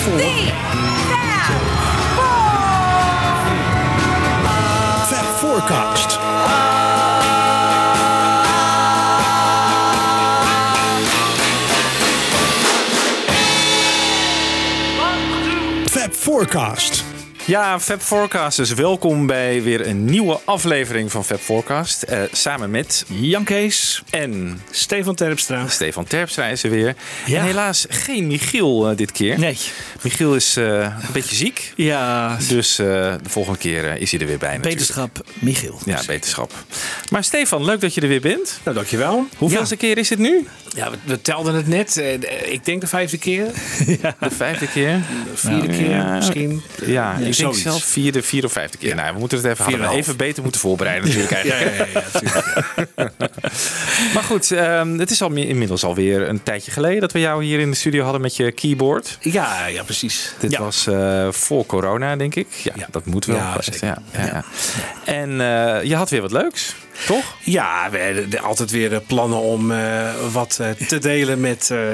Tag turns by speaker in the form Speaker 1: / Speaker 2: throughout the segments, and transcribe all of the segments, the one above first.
Speaker 1: Fab
Speaker 2: Forecast. Fab Forecast.
Speaker 3: Ja, Fab Forecasters, welkom bij weer een nieuwe aflevering van Fab Forecast. Eh, samen met
Speaker 2: Jan Kees.
Speaker 3: En
Speaker 2: Stefan Terpstra.
Speaker 3: Stefan Terpstra is er weer.
Speaker 2: Ja.
Speaker 3: En helaas geen Michiel eh, dit keer.
Speaker 2: Nee.
Speaker 3: Michiel is eh, een beetje ziek.
Speaker 2: Ja,
Speaker 3: Dus eh, de volgende keer is hij er weer bij natuurlijk.
Speaker 2: beterschap Michiel.
Speaker 3: Ja, beterschap. Maar Stefan, leuk dat je er weer bent.
Speaker 4: Nou, dankjewel.
Speaker 3: Hoeveelste keer is het nu?
Speaker 4: Ja, we, we telden het net. Ik denk de vijfde keer.
Speaker 3: De vijfde keer?
Speaker 4: De vierde keer misschien.
Speaker 3: Ja, ik denk zelf vierde, vierde of vijfde keer. Nou, we moeten het even, hadden we even beter moeten voorbereiden natuurlijk eigenlijk.
Speaker 4: ja, ja, ja, tuurlijk.
Speaker 3: Maar goed, ehm, het is al inmiddels alweer een tijdje geleden dat we jou hier in de studio hadden met je keyboard.
Speaker 4: ja, ja, precies.
Speaker 3: Dit
Speaker 4: ja.
Speaker 3: was eh, voor corona, denk ik. Ja,
Speaker 4: Ja.
Speaker 3: dat moet wel.
Speaker 4: Ja,
Speaker 3: geweest,
Speaker 4: zeker.
Speaker 3: Ja, ja, ja. En eh, je had weer wat leuks, toch?
Speaker 4: Ja, we hebben altijd weer plannen om eh, wat eh, te delen met eh, nee,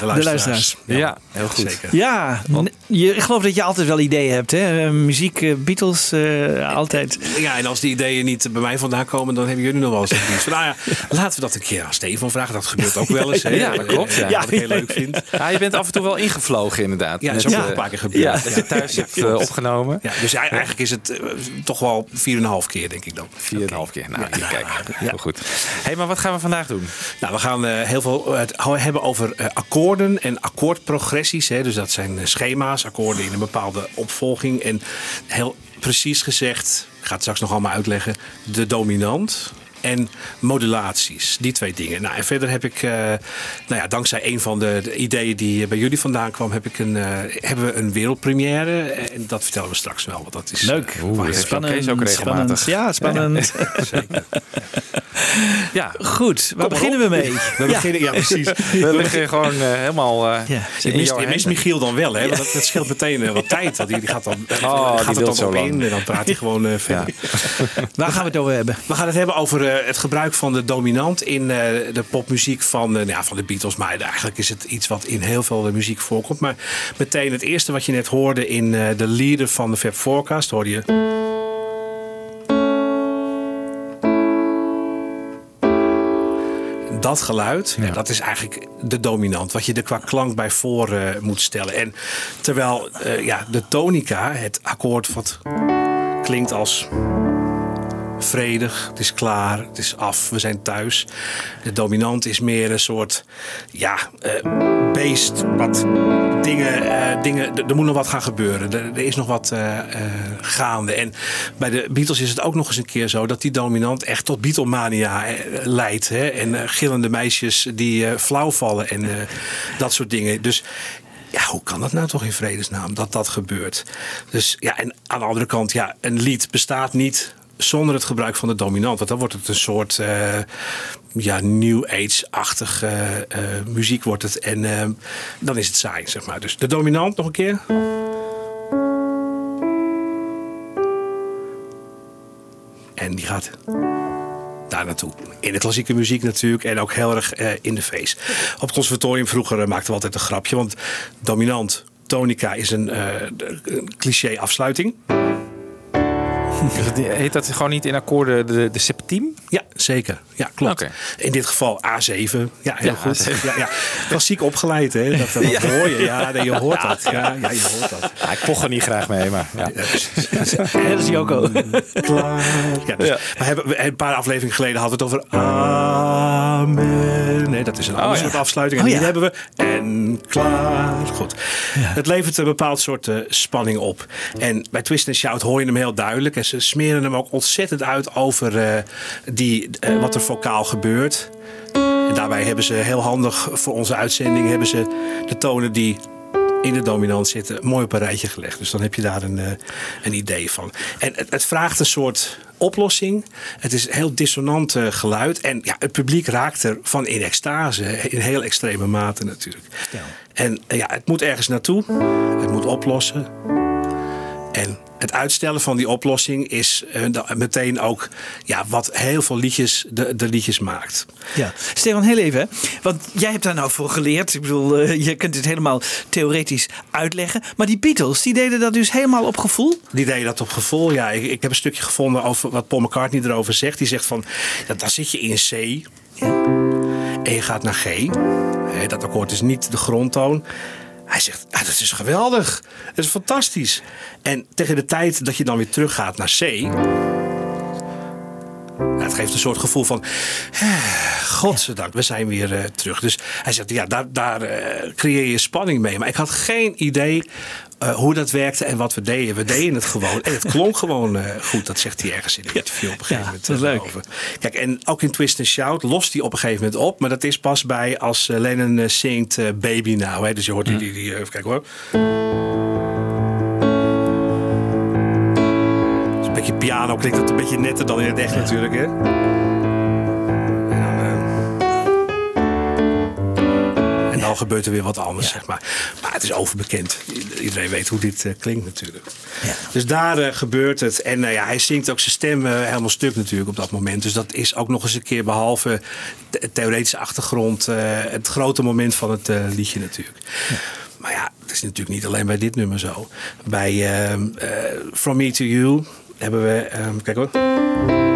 Speaker 4: de luisteraars.
Speaker 2: luisteraars.
Speaker 3: Ja, heel goed.
Speaker 4: Zeker.
Speaker 2: Ja, je, ik geloof dat je altijd wel ideeën hebt. Hè? Muziek, Beatles, eh, altijd.
Speaker 4: Ja, en als die ideeën niet bij mij vandaan komen, dan hebben jullie nog wel eens iets van, nou ja, laten we dat een keer aan Stefan vragen. Dat gebeurt ook wel eens. hè.
Speaker 3: Ja, dat klopt, ja.
Speaker 4: Wat ik heel leuk vind.
Speaker 3: Ja, je bent af en toe wel ingevlogen inderdaad.
Speaker 4: Ja, dat is ook
Speaker 3: eh,
Speaker 4: nog een paar keer gebeurd.
Speaker 3: Ja, dat je thuis hebt opgenomen.
Speaker 4: Ja, dus ei- eigenlijk is het toch wel 4,5 keer, denk ik dan.
Speaker 3: Vier en een half keer. Nou, kijk. Heel goed. hey, maar wat gaan we vandaag doen?
Speaker 4: Nou, we gaan eh, heel veel het ho- hebben over eh, akkoorden en akkoordprogressies. Hè. Dus dat zijn eh, schema's, akkoorden in een bepaalde opvolging. En heel precies gezegd, ik ga het straks nog allemaal uitleggen, de dominant. En modulaties, die twee dingen. Nou, en verder heb ik, eh, nou ja, dankzij een van de, de ideeën die bij jullie vandaan kwam, heb ik een, eh, hebben we een wereldpremière. En dat vertellen we straks wel. Want dat is
Speaker 2: Leuk.
Speaker 4: eh,
Speaker 3: Oeh, is
Speaker 2: Spannend.
Speaker 3: Kees ook regelmatig.
Speaker 2: spannend. Ja, spannend.
Speaker 3: Ja,
Speaker 2: Goed, waar beginnen we mee?
Speaker 4: We beginnen, ja, precies.
Speaker 3: we liggen gewoon eh, helemaal eh,
Speaker 2: Ja.
Speaker 4: Je mist, je. Michiel dan wel, hè? Want dat, dat scheelt meteen eh, wat tijd. Want die, die gaat dan,
Speaker 3: Oh, die
Speaker 4: gaat
Speaker 3: wil
Speaker 4: het
Speaker 3: zo
Speaker 4: dan op
Speaker 3: lang.
Speaker 4: in en dan praat hij gewoon eh,
Speaker 3: Ja.
Speaker 4: verder.
Speaker 2: Waar gaan we het over hebben?
Speaker 4: We gaan het hebben over eh, het gebruik van de dominant in eh, de popmuziek van, eh, nou ja, van de Beatles. Maar eigenlijk is het iets wat in heel veel eh, muziek voorkomt. Maar meteen het eerste wat je net hoorde in eh, de leader van de Fab Forecast, hoorde je... Dat geluid,
Speaker 3: Ja.
Speaker 4: dat is eigenlijk de dominant. Wat je er qua klank bij voor eh, moet stellen. En terwijl eh, ja, de tonica, het akkoord wat klinkt als vredig, het is klaar, het is af, we zijn thuis. De dominant is meer een soort ja, eh, beest, wat dingen, eh, dingen, er moet nog wat gaan gebeuren. Er, is nog wat eh, gaande. En bij de Beatles is het ook nog eens een keer zo dat die dominant echt tot Beatlemania leidt. Hè? En gillende meisjes die flauw vallen en dat soort dingen. Dus ja, hoe kan dat nou toch in vredesnaam dat dat gebeurt? Dus ja, en aan de andere kant, ja, een lied bestaat niet zonder het gebruik van de dominant. Want dan wordt het een soort eh, ja, new age-achtig eh, muziek wordt het. En eh, dan is het saai, zeg maar. Dus de dominant nog een keer. En die gaat daar naartoe. In de klassieke muziek natuurlijk en ook heel erg in de feest. Op het conservatorium vroeger maakten we altijd een grapje, want dominant, tonica is een, een cliché afsluiting.
Speaker 3: Heet dat gewoon niet in akkoorden de, de septiem?
Speaker 4: Ja, zeker. Ja, klopt. In dit geval A7. Ja, heel
Speaker 3: Ja,
Speaker 4: goed.
Speaker 3: A7.
Speaker 4: Ja, ja. Klassiek opgeleid, hè? Dat, dat hoor je. Ja, nee, je hoort dat. Ja, ja, je hoort dat.
Speaker 3: Ja, ik poch er niet graag mee, maar ja.
Speaker 2: dat is Joko.
Speaker 4: Klaar. Ja, dus
Speaker 3: Ja.
Speaker 4: We hebben, een paar afleveringen geleden hadden we het over Amen. Nee, dat is een
Speaker 3: Oh, ja.
Speaker 4: soort afsluiting. En
Speaker 2: Oh,
Speaker 4: hier
Speaker 2: ja.
Speaker 4: hebben we en klaar. Goed. Het levert een bepaald soort eh, spanning op. En bij Twist and Shout hoor je hem heel duidelijk. En ze smeren hem ook ontzettend uit over eh, die, eh, wat er vocaal gebeurt. En daarbij hebben ze heel handig voor onze uitzending hebben ze de tonen die in de dominant zitten mooi op een rijtje gelegd. Dus dan heb je daar een, eh, een idee van. En het, het vraagt een soort oplossing. Het is heel dissonant geluid. En ja, het publiek raakt er van in extase. In heel extreme mate natuurlijk. En ja, het moet ergens naartoe. Het moet oplossen. En het uitstellen van die oplossing is eh, meteen ook ja, wat heel veel liedjes de, de liedjes maakt.
Speaker 2: Ja, Stefan, heel even. Want jij hebt daar nou voor geleerd. Ik bedoel, eh, je kunt het helemaal theoretisch uitleggen. Maar die Beatles, die deden dat dus helemaal op gevoel?
Speaker 4: Die deden dat op gevoel. Ja, ik, ik heb een stukje gevonden over wat Paul McCartney erover zegt. Die zegt van, ja, dan zit je in C en je gaat naar G. Dat akkoord is niet de grondtoon. Hij zegt, dat is geweldig. Dat is fantastisch. En tegen de tijd dat je dan weer teruggaat naar C... ja, het geeft een soort gevoel van, eh, godzijdank, we zijn weer eh, terug. Dus hij zegt, ja, daar, daar eh, creëer je spanning mee. Maar ik had geen idee eh, hoe dat werkte en wat we deden. We deden het gewoon. En het klonk gewoon eh, goed. Dat zegt hij ergens in een interview op een gegeven
Speaker 2: Ja,
Speaker 4: moment.
Speaker 2: dat is
Speaker 4: eh,
Speaker 2: leuk.
Speaker 4: over. Kijk, en ook in Twist and Shout lost hij op een gegeven moment op. Maar dat is pas bij als Lennon zingt Baby Now. Hè. Dus je hoort die, die, die, even kijken hoor. Dus een beetje piano klinkt het een beetje netter dan in het echt natuurlijk. Hè? Dan gebeurt er weer wat anders, zeg maar. Maar het is overbekend. Iedereen weet hoe dit eh, klinkt natuurlijk. Dus daar eh, gebeurt het. En eh, ja, hij zingt ook zijn stem helemaal stuk natuurlijk op dat moment. Dus dat is ook nog eens een keer, behalve de theoretische achtergrond... het grote moment van het liedje natuurlijk. Maar ja, het is natuurlijk niet alleen bij dit nummer zo. Bij ehm, eh, From Me To You hebben we... ehm, kijk hoor.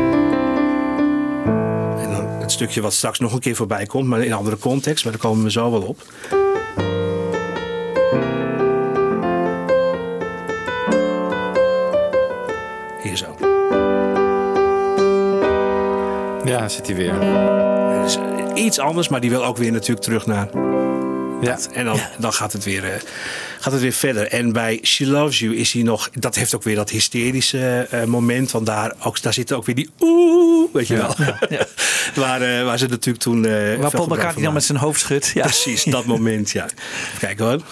Speaker 4: Stukje wat straks nog een keer voorbij komt, maar in een andere context. Maar daar komen we zo wel op. Hier zo.
Speaker 3: Ja, zit hij weer.
Speaker 4: Is iets anders, maar die wil ook weer natuurlijk terug naar.
Speaker 3: Ja.
Speaker 4: En dan, dan gaat, het weer, eh, gaat het weer verder. En bij She Loves You is hij nog. Dat heeft ook weer dat hysterische eh, moment. Want daar, ook, daar zit ook weer die oeh, weet je wel. waar, eh, waar ze natuurlijk toen.
Speaker 2: Waar Paul McCartney dan met zijn hoofd schudt. Ja.
Speaker 4: Precies, dat moment, ja. Kijk hoor.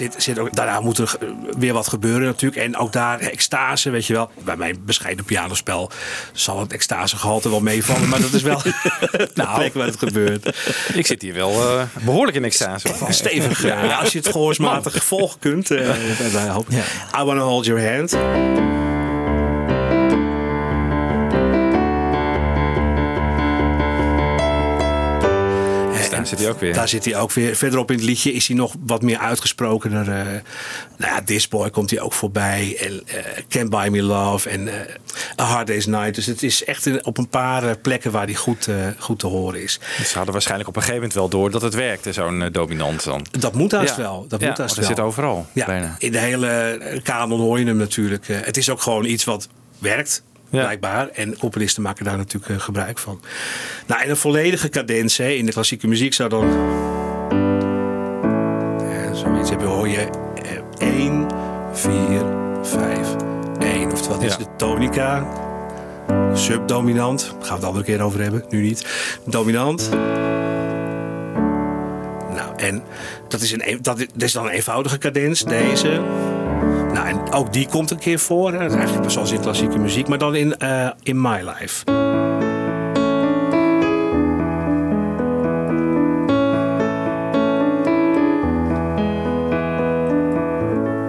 Speaker 4: Zit, zit ook, daarna moet er ge- weer wat gebeuren natuurlijk. En ook daar extase, weet je wel. Bij mijn bescheiden pianospel zal het extasegehalte wel meevallen. Maar dat is wel de plek waar het gebeurt.
Speaker 3: Ik zit hier wel eh, behoorlijk in extase.
Speaker 4: Wel stevig. eh, als je het gehoorsmatig volgen kunt. eh, hoop. I Wanna Hold Your Hand.
Speaker 3: Zit hij ook weer.
Speaker 4: Daar zit hij ook weer. Verderop in het liedje is hij nog wat meer uitgesprokener. eh nou ja, This Boy komt hij ook voorbij. En eh, Can't Buy Me Love. En eh, A Hard Day's Night. Dus het is echt op een paar plekken waar hij goed, goed te horen is.
Speaker 3: Dus ze hadden waarschijnlijk op een gegeven moment wel door dat het werkte, zo'n dominant dan.
Speaker 4: Dat moet haast
Speaker 3: Ja.
Speaker 4: wel. Dat
Speaker 3: Ja,
Speaker 4: moet haast wel.
Speaker 3: zit overal,
Speaker 4: Ja,
Speaker 3: bijna.
Speaker 4: in de hele kanon hoor je hem natuurlijk. Het is ook gewoon iets wat werkt.
Speaker 3: Ja.
Speaker 4: Blijkbaar. En componisten maken daar natuurlijk eh, gebruik van. Nou, en een volledige cadens hè, in de klassieke muziek zou dan. Eh, zoiets hebben hoor je. eh, 1, 4, 5, 1. Oftewel, dit is de tonica. Subdominant. Daar gaan we het de andere keer over hebben. Nu niet. Dominant. Nou, en dat is, een, dat is- dat is dan een eenvoudige cadens, deze. Nou, en ook die komt een keer voor. Dat is eigenlijk zoals in klassieke muziek, maar dan in, eh, in My Life.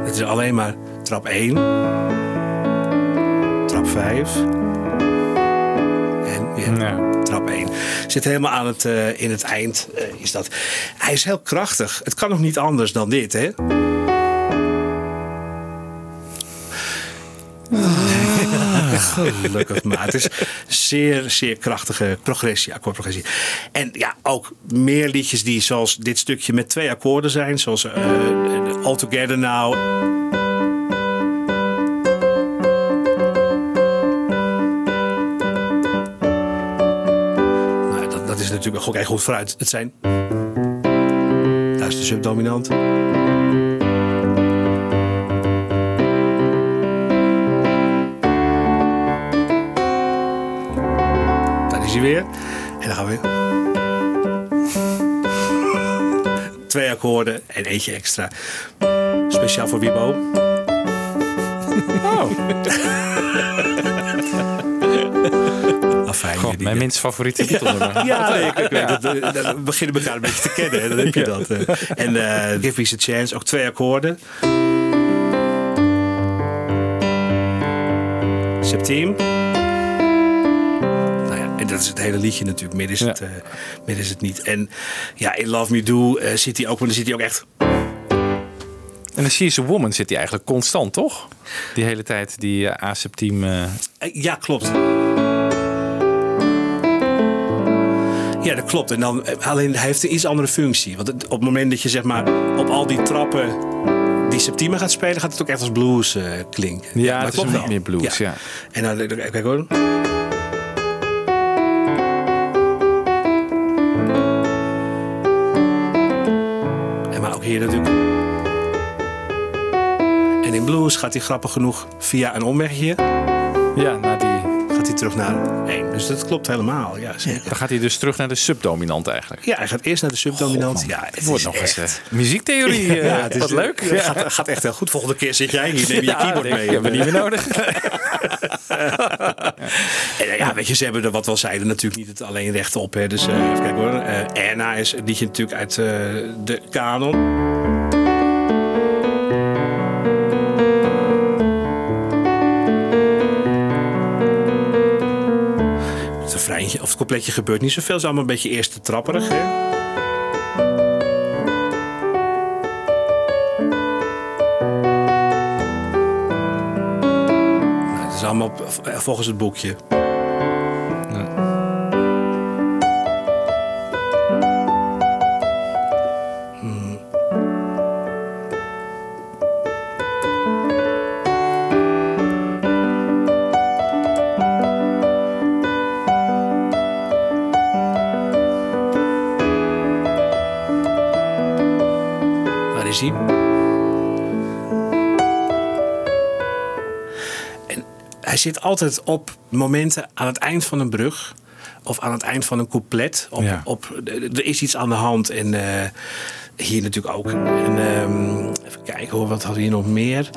Speaker 4: Het is alleen maar trap 1, trap 5 en weer
Speaker 3: Ja.
Speaker 4: trap 1. Zit helemaal aan het, eh, in het eind. eh, is dat. Hij is heel krachtig. Het kan nog niet anders dan dit, hè? Gelukkig maar. Het is zeer, zeer krachtige progressie, akkoordprogressie. En ja, ook meer liedjes die zoals dit stukje met twee akkoorden zijn. Zoals eh, All Together Now. Nou, dat, dat is natuurlijk ook goed vooruit. Het zijn... Daar is de subdominant. Is hij weer. En dan gaan we weer. Twee akkoorden en eentje extra. Speciaal voor Wibo. afijn.
Speaker 3: God,
Speaker 4: die-
Speaker 3: mijn minst favoriete Beatle-nummer.
Speaker 4: Ja, nee, ik, ik weet dat, eh, dat- we beginnen elkaar een beetje te kennen. Hè, dan heb je dat. eh. En eh Give Me a Chance, ook twee akkoorden. Septiem. Dat is het hele liedje natuurlijk. Meer is,
Speaker 3: Ja.
Speaker 4: het, eh, meer is het niet. En ja, in Love Me Do eh, zit hij ook, maar dan zit hij ook echt...
Speaker 3: En de She's a Woman zit hij eigenlijk constant, toch? Die hele tijd, die uh, eh,
Speaker 4: Eh, Ja, klopt. Ja, dat klopt. En dan, alleen hij heeft een iets andere functie. Want op het moment dat je zeg maar op al die trappen die septieme gaat spelen, gaat het ook echt als blues klinken.
Speaker 3: Ja, het is
Speaker 4: klopt
Speaker 3: niet meer blues, ja.
Speaker 4: En dan, dan- kijk hoor. En in blues gaat hij grappig genoeg via een omwegje
Speaker 3: ja, na die...
Speaker 4: gaat hij terug naar één. Dus dat klopt helemaal. Ja, zeker.
Speaker 3: Dan gaat hij dus terug naar de subdominant eigenlijk.
Speaker 4: Ja, hij gaat eerst naar de subdominant.
Speaker 3: God,
Speaker 4: ja,
Speaker 3: Het wordt nog
Speaker 4: echt-
Speaker 3: eens eh, muziektheorie. eh,
Speaker 4: Ja, het is
Speaker 3: wat leuk.
Speaker 4: Het gaat, gaat echt heel goed. Volgende keer zit jij hier, neem je keyboard mee.
Speaker 3: hebben we niet meer nodig.
Speaker 4: En, ja, weet je, ze hebben er wat wel zeiden natuurlijk niet het alleen recht op. Hè. Dus eh, even kijken hoor. Erna is het liedje natuurlijk uit de kanon. Of het coupletje gebeurt niet zoveel. Het is allemaal een beetje eerste trapperig. Hè? Nou, het is allemaal volgens het boekje. Zit altijd op momenten aan het eind van een brug. Of aan het eind van een couplet. Op,
Speaker 3: Ja.
Speaker 4: op, er is iets aan de hand. En eh, hier natuurlijk ook. En, ehm, even kijken hoor, wat hadden we hier nog meer?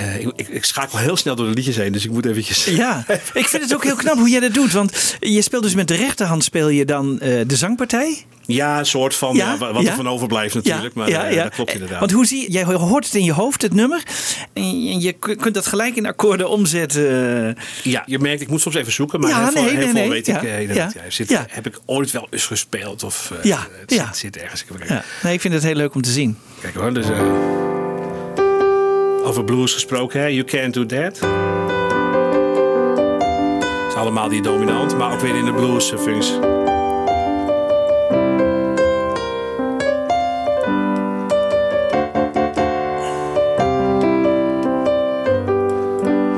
Speaker 4: Eh, ik, ik, ik schakel heel snel door de liedjes heen. Dus ik moet eventjes...
Speaker 2: Ja, ik vind het ook heel knap hoe jij dat doet. Want je speelt dus met de rechterhand speel je dan eh, de zangpartij.
Speaker 4: Ja, een soort van.
Speaker 2: Ja,
Speaker 4: Ja, wa- wat
Speaker 2: ja.
Speaker 4: er van overblijft natuurlijk. maar eh, dat klopt inderdaad.
Speaker 2: Want hoe zie je, jij hoort het in je hoofd, het nummer. En je, kunt dat gelijk in akkoorden omzetten.
Speaker 4: Ja, je merkt, ik moet soms even zoeken, maar
Speaker 2: Ja,
Speaker 4: heel veel,
Speaker 2: nee,
Speaker 4: heel
Speaker 2: nee,
Speaker 4: veel
Speaker 2: nee.
Speaker 4: weet
Speaker 2: Ja,
Speaker 4: ik inderdaad.
Speaker 2: ja,
Speaker 4: Ja, zit,
Speaker 2: ja.
Speaker 4: Heb ik ooit wel eens gespeeld? Of,
Speaker 2: Ja,
Speaker 4: het
Speaker 2: ja.
Speaker 4: Zit, zit ergens.
Speaker 2: Ja. Nee, ik vind het heel leuk om te zien.
Speaker 4: Kijk hoor, dus... eh, over blues gesproken, hè? You Can't Do That. Het is allemaal die dominant, maar ook weer in de blues eh, functie.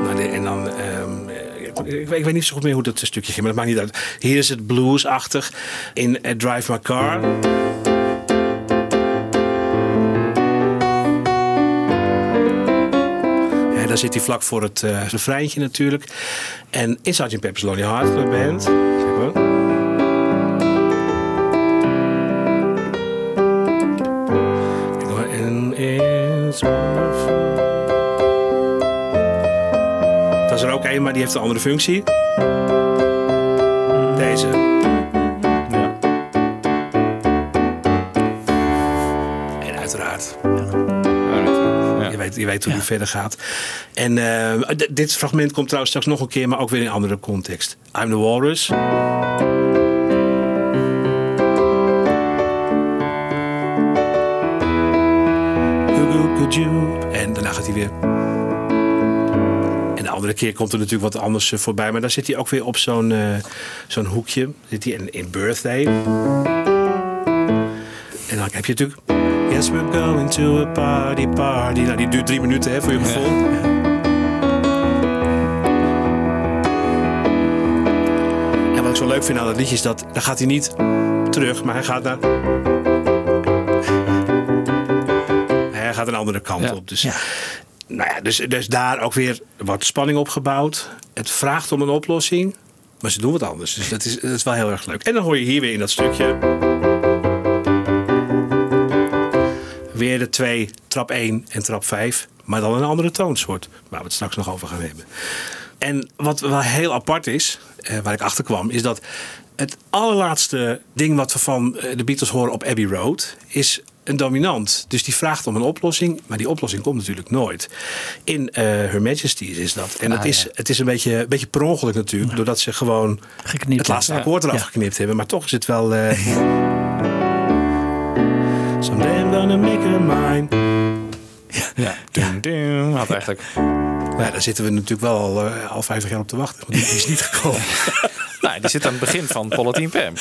Speaker 4: Nou, en dan, ehm, ik, ik weet- niet zo goed meer hoe dat stukje ging, maar dat maakt niet uit. Hier is het bluesachtig in eh, Drive My Car. Daar zit hij vlak voor het eh refreintje natuurlijk. En in Sgt. Pepper's Lonely Hearts Club Band. It's wonderful. Dat is er ook een, maar die heeft een andere functie. Deze. Weet, je weet hoe die verder gaat. En eh, d- dit fragment komt trouwens straks nog een keer, maar ook weer in een andere context. I'm the Walrus. En daarna gaat hij weer. En de andere keer komt er natuurlijk wat anders eh, voorbij. Maar dan zit hij ook weer op zo'n eh, zo'n hoekje. Zit hij in, in Birthday. En dan heb je natuurlijk... We're going to a party, party. Nou, die duurt drie minuten hè, voor je gevoel. En wat ik zo leuk vind aan dat liedje is dat... Dan gaat hij niet terug, maar hij gaat naar... Hij gaat een andere kant
Speaker 3: Ja.
Speaker 4: op. Dus,
Speaker 2: Ja.
Speaker 4: nou ja, dus, dus daar ook weer wat spanning opgebouwd. Het vraagt om een oplossing. Maar ze doen wat anders. Dus dat is, dat is wel heel erg leuk. En dan hoor je hier weer in dat stukje... Weer de twee, trap 1 en trap 5. Maar dan een andere toonsoort. Waar we het straks nog over gaan hebben. En wat wel heel apart is. eh, waar ik achter kwam, is dat het allerlaatste ding wat we van eh, de Beatles horen op Abbey Road is een dominant. Dus die vraagt om een oplossing, maar die oplossing komt natuurlijk nooit. In eh Her Majesty's is dat. En het,
Speaker 2: Ah,
Speaker 4: is,
Speaker 2: ja.
Speaker 4: het is een beetje, een beetje per ongeluk natuurlijk, doordat ze gewoon
Speaker 2: Geknipt
Speaker 4: het laatste akkoord eraf geknipt hebben. Maar toch is het wel. eh
Speaker 3: Ja. Dum, dum. Had eigenlijk.
Speaker 4: Maar ja, daar zitten we natuurlijk wel al, eh, al 50 jaar op te wachten. Want die is niet gekomen.
Speaker 3: Nou, die zit aan het begin van Palatine Pam.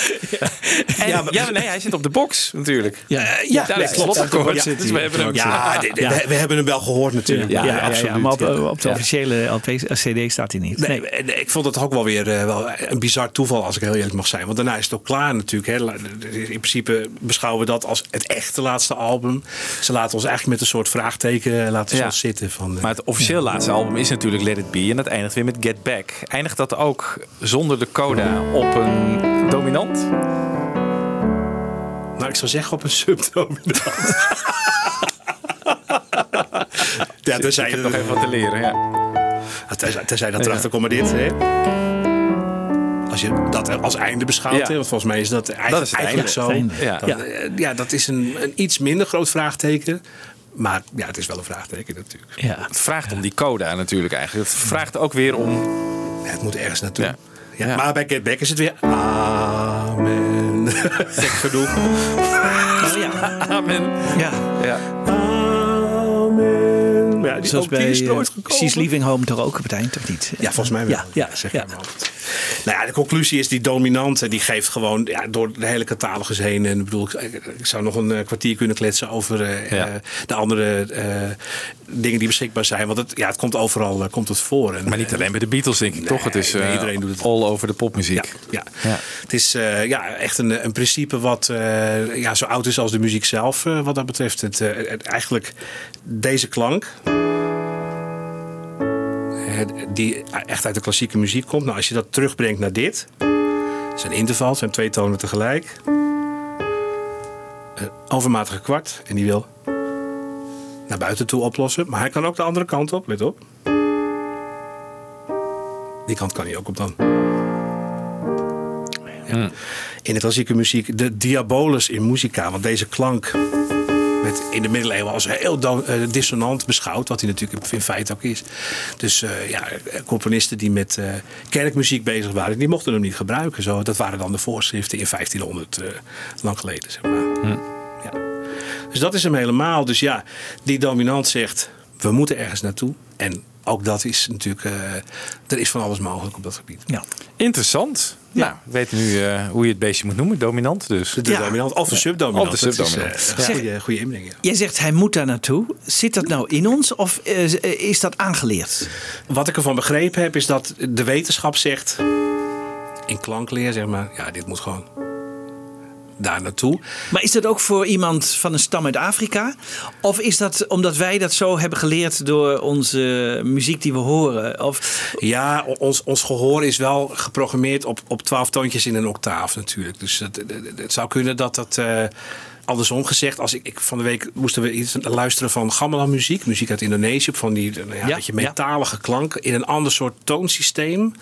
Speaker 3: Ja,
Speaker 4: maar-
Speaker 3: nee, hij zit op de box natuurlijk.
Speaker 2: Ja,
Speaker 4: ja,
Speaker 3: Daar
Speaker 4: nee,
Speaker 3: is
Speaker 4: klopt. Ja,
Speaker 3: dus we hebben hem.
Speaker 4: Ja, We, hebben hem wel gehoord natuurlijk.
Speaker 2: Ja, ja, ja,
Speaker 4: absoluut.
Speaker 2: maar op,
Speaker 4: ja.
Speaker 2: op de
Speaker 3: Ja.
Speaker 2: officiële LP, CD staat hij niet.
Speaker 4: Nee, ik vond het ook wel weer eh, wel een bizar toeval, als ik heel eerlijk mag zijn. Want daarna is het ook klaar natuurlijk. Hè. In principe beschouwen we dat als het echte laatste album. Ze laten ons eigenlijk met een soort vraagteken laten
Speaker 3: Ja.
Speaker 4: ons zitten. Van, eh,
Speaker 3: Maar het officieel laatste album is natuurlijk Let It Be. En dat eindigt weer met Get Back. Eindigt dat ook zonder de coda op een dominant?
Speaker 4: nou, ik zou zeggen op een subdominant. ja, tenzij,
Speaker 3: Ik heb nog even wat te leren. Ja.
Speaker 4: tenzij, tenzij dat erachter komt maar dit. Hè. Als je dat als einde beschouwt,
Speaker 3: Ja.
Speaker 4: hè, want volgens mij is dat eigenlijk,
Speaker 3: Dat is het
Speaker 4: eigenlijk
Speaker 3: einde.
Speaker 4: zo.
Speaker 2: Ja.
Speaker 4: eh, ja, dat is een, een iets minder groot vraagteken. Maar ja, het is wel een vraagteken natuurlijk.
Speaker 2: Ja.
Speaker 3: Het vraagt om die coda natuurlijk eigenlijk. Het vraagt ook weer om...
Speaker 4: Het moet ergens naartoe.
Speaker 3: Ja.
Speaker 4: Maar bij Get Back is het weer Amen. Gek genoeg.
Speaker 2: Oh, ja.
Speaker 3: Amen.
Speaker 2: ja.
Speaker 3: Ja.
Speaker 4: Ja, die,
Speaker 2: Zoals
Speaker 4: ook die
Speaker 2: bij
Speaker 4: is
Speaker 2: eh,
Speaker 4: nooit gekomen.
Speaker 2: She's Leaving Home toch ook op het eind, of niet?
Speaker 4: Ja, volgens mij wel.
Speaker 2: Ja, ja,
Speaker 4: zeg
Speaker 2: ja.
Speaker 4: Nou ja, de conclusie is die dominante, die geeft gewoon ja, door de hele catalogus heen. En ik bedoel, ik, ik zou nog een eh, kwartier kunnen kletsen over eh,
Speaker 3: Ja.
Speaker 4: de andere eh, dingen die beschikbaar zijn. Want het, ja, het komt overal komt het voor. En,
Speaker 3: Maar niet alleen bij de Beatles, denk ik
Speaker 4: Nee,
Speaker 3: toch? Het is
Speaker 4: nee,
Speaker 3: eh,
Speaker 4: iedereen doet het.
Speaker 3: all over de popmuziek.
Speaker 4: Ja, ja.
Speaker 3: Ja.
Speaker 4: het is eh, ja, echt een, een principe wat eh, ja, zo oud is als de muziek zelf. wat dat betreft. Het, het- eigenlijk deze klank. Eh, Die echt uit de klassieke muziek komt. Nou, als je dat terugbrengt naar dit. Het een interval, het zijn twee tonen tegelijk. Een overmatige kwart. En die wil naar buiten toe oplossen. Maar hij kan ook de andere kant op, let op. Die kant kan hij ook op dan. Ja. In de klassieke muziek, de diabolus in muzika. Want deze klank werd in de middeleeuwen als heel eh, dissonant beschouwd. Wat hij natuurlijk in feite ook is. Dus eh, ja, componisten die met eh, kerkmuziek bezig waren, die mochten hem niet gebruiken. Zo, dat waren dan de voorschriften in 1500, eh, lang geleden. Zeg maar. Ja. Dus dat is hem helemaal. Dus ja, die dominant zegt, we moeten ergens naartoe. En ook dat is natuurlijk, er is van alles mogelijk op dat gebied.
Speaker 2: Ja.
Speaker 3: Interessant. Nou, we weten nu eh, hoe je het beestje moet noemen. Dominant dus.
Speaker 4: De
Speaker 2: Ja.
Speaker 4: dominant of de subdominant.
Speaker 3: Of de
Speaker 4: Dat is,
Speaker 3: subdominant.
Speaker 4: eh, een goede, goede inbreng. ja.
Speaker 2: Jij zegt hij moet daar naartoe. Zit dat nou in ons of eh, is dat aangeleerd?
Speaker 4: Wat ik ervan begrepen heb, is dat de wetenschap zegt, in klankleer zeg maar, ja, dit moet gewoon daar naartoe.
Speaker 2: Maar is dat ook voor iemand van een stam uit Afrika? Of is dat omdat wij dat zo hebben geleerd door onze muziek die we horen? Of,
Speaker 4: Ja, ons, ons gehoor is wel geprogrammeerd op, op 12 toontjes in een octaaf natuurlijk. Dus het, het, het- het zou kunnen dat dat... eh, Andersom gezegd, als ik, ik van de week moesten we iets luisteren van gamelan muziek, muziek uit Indonesië, van die nou ja,
Speaker 2: ja.
Speaker 4: metalige klank in een ander soort toonsysteem.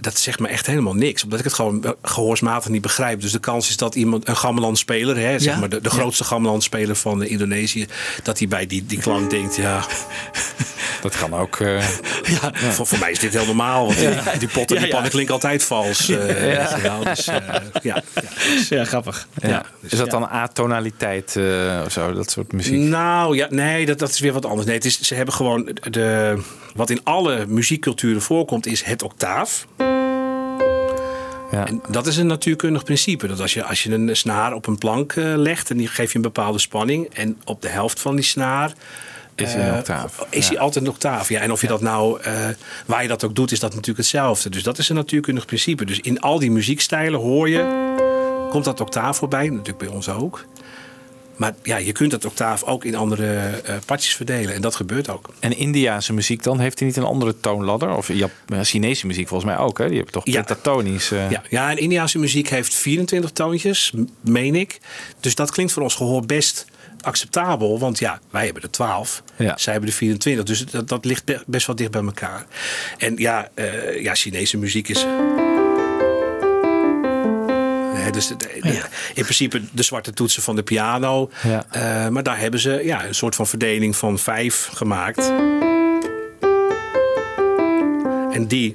Speaker 4: Dat zegt me echt helemaal niks, omdat ik het gewoon gehoorsmatig niet begrijp. Dus de kans is dat iemand, een gamelan-speler, hè, zeg
Speaker 2: Ja,
Speaker 4: maar de, de
Speaker 2: ja.
Speaker 4: grootste gamelan-speler van eh, Indonesië, dat hij bij die, die klank denkt, ja,
Speaker 3: Dat kan ook. eh,
Speaker 2: ja,
Speaker 4: voor, voor mij is dit heel normaal. Want die, die potten
Speaker 2: Ja,
Speaker 4: die
Speaker 2: ja.
Speaker 4: pannen klinkt altijd vals. eh, weet je wel. Dus, eh, ja, ja.
Speaker 2: ja, grappig.
Speaker 3: ja. Is dat dan atonaliteit eh, of zo? Dat soort muziek?
Speaker 4: Nou ja, nee, dat, dat is weer wat anders. Nee, het is, ze hebben gewoon de. Wat in alle muziekculturen voorkomt, is het octaaf.
Speaker 3: Ja.
Speaker 4: En dat is een natuurkundig principe. Dat als je, als je een snaar op een plank eh, legt en die geef je een bepaalde spanning. En op de helft van die snaar.
Speaker 3: Is hij een
Speaker 4: eh,
Speaker 3: octaaf.
Speaker 4: Is
Speaker 3: Ja.
Speaker 4: hij altijd een octaaf. Ja, en of je dat nou, eh, waar je dat ook doet, is dat natuurlijk hetzelfde. Dus dat is een natuurkundig principe. Dus in al die muziekstijlen hoor je, komt dat octaaf voorbij. Natuurlijk bij ons ook. Maar ja, je kunt dat octaaf ook in andere eh partjes verdelen. En dat gebeurt ook.
Speaker 3: En Indiaanse muziek dan? Heeft hij niet een andere toonladder? Of Jap ja, Chinese muziek volgens mij ook. Hè? Die hebben toch
Speaker 4: Ja.
Speaker 3: pentatonisch. eh,
Speaker 4: Ja, ja, en Indiaanse muziek heeft 24 toontjes, meen ik. Dus dat klinkt voor ons gehoor best acceptabel, want ja, wij hebben er 12,
Speaker 3: Ja.
Speaker 4: zij hebben er 24. Dus dat, dat ligt be- best wel dicht bij elkaar. En ja, eh, ja Chinese muziek is. Hè, dus de- de-
Speaker 2: Ja.
Speaker 4: in principe de zwarte toetsen van de piano.
Speaker 3: Ja.
Speaker 4: Eh, maar daar hebben ze ja, een soort van verdeling van vijf gemaakt. En die,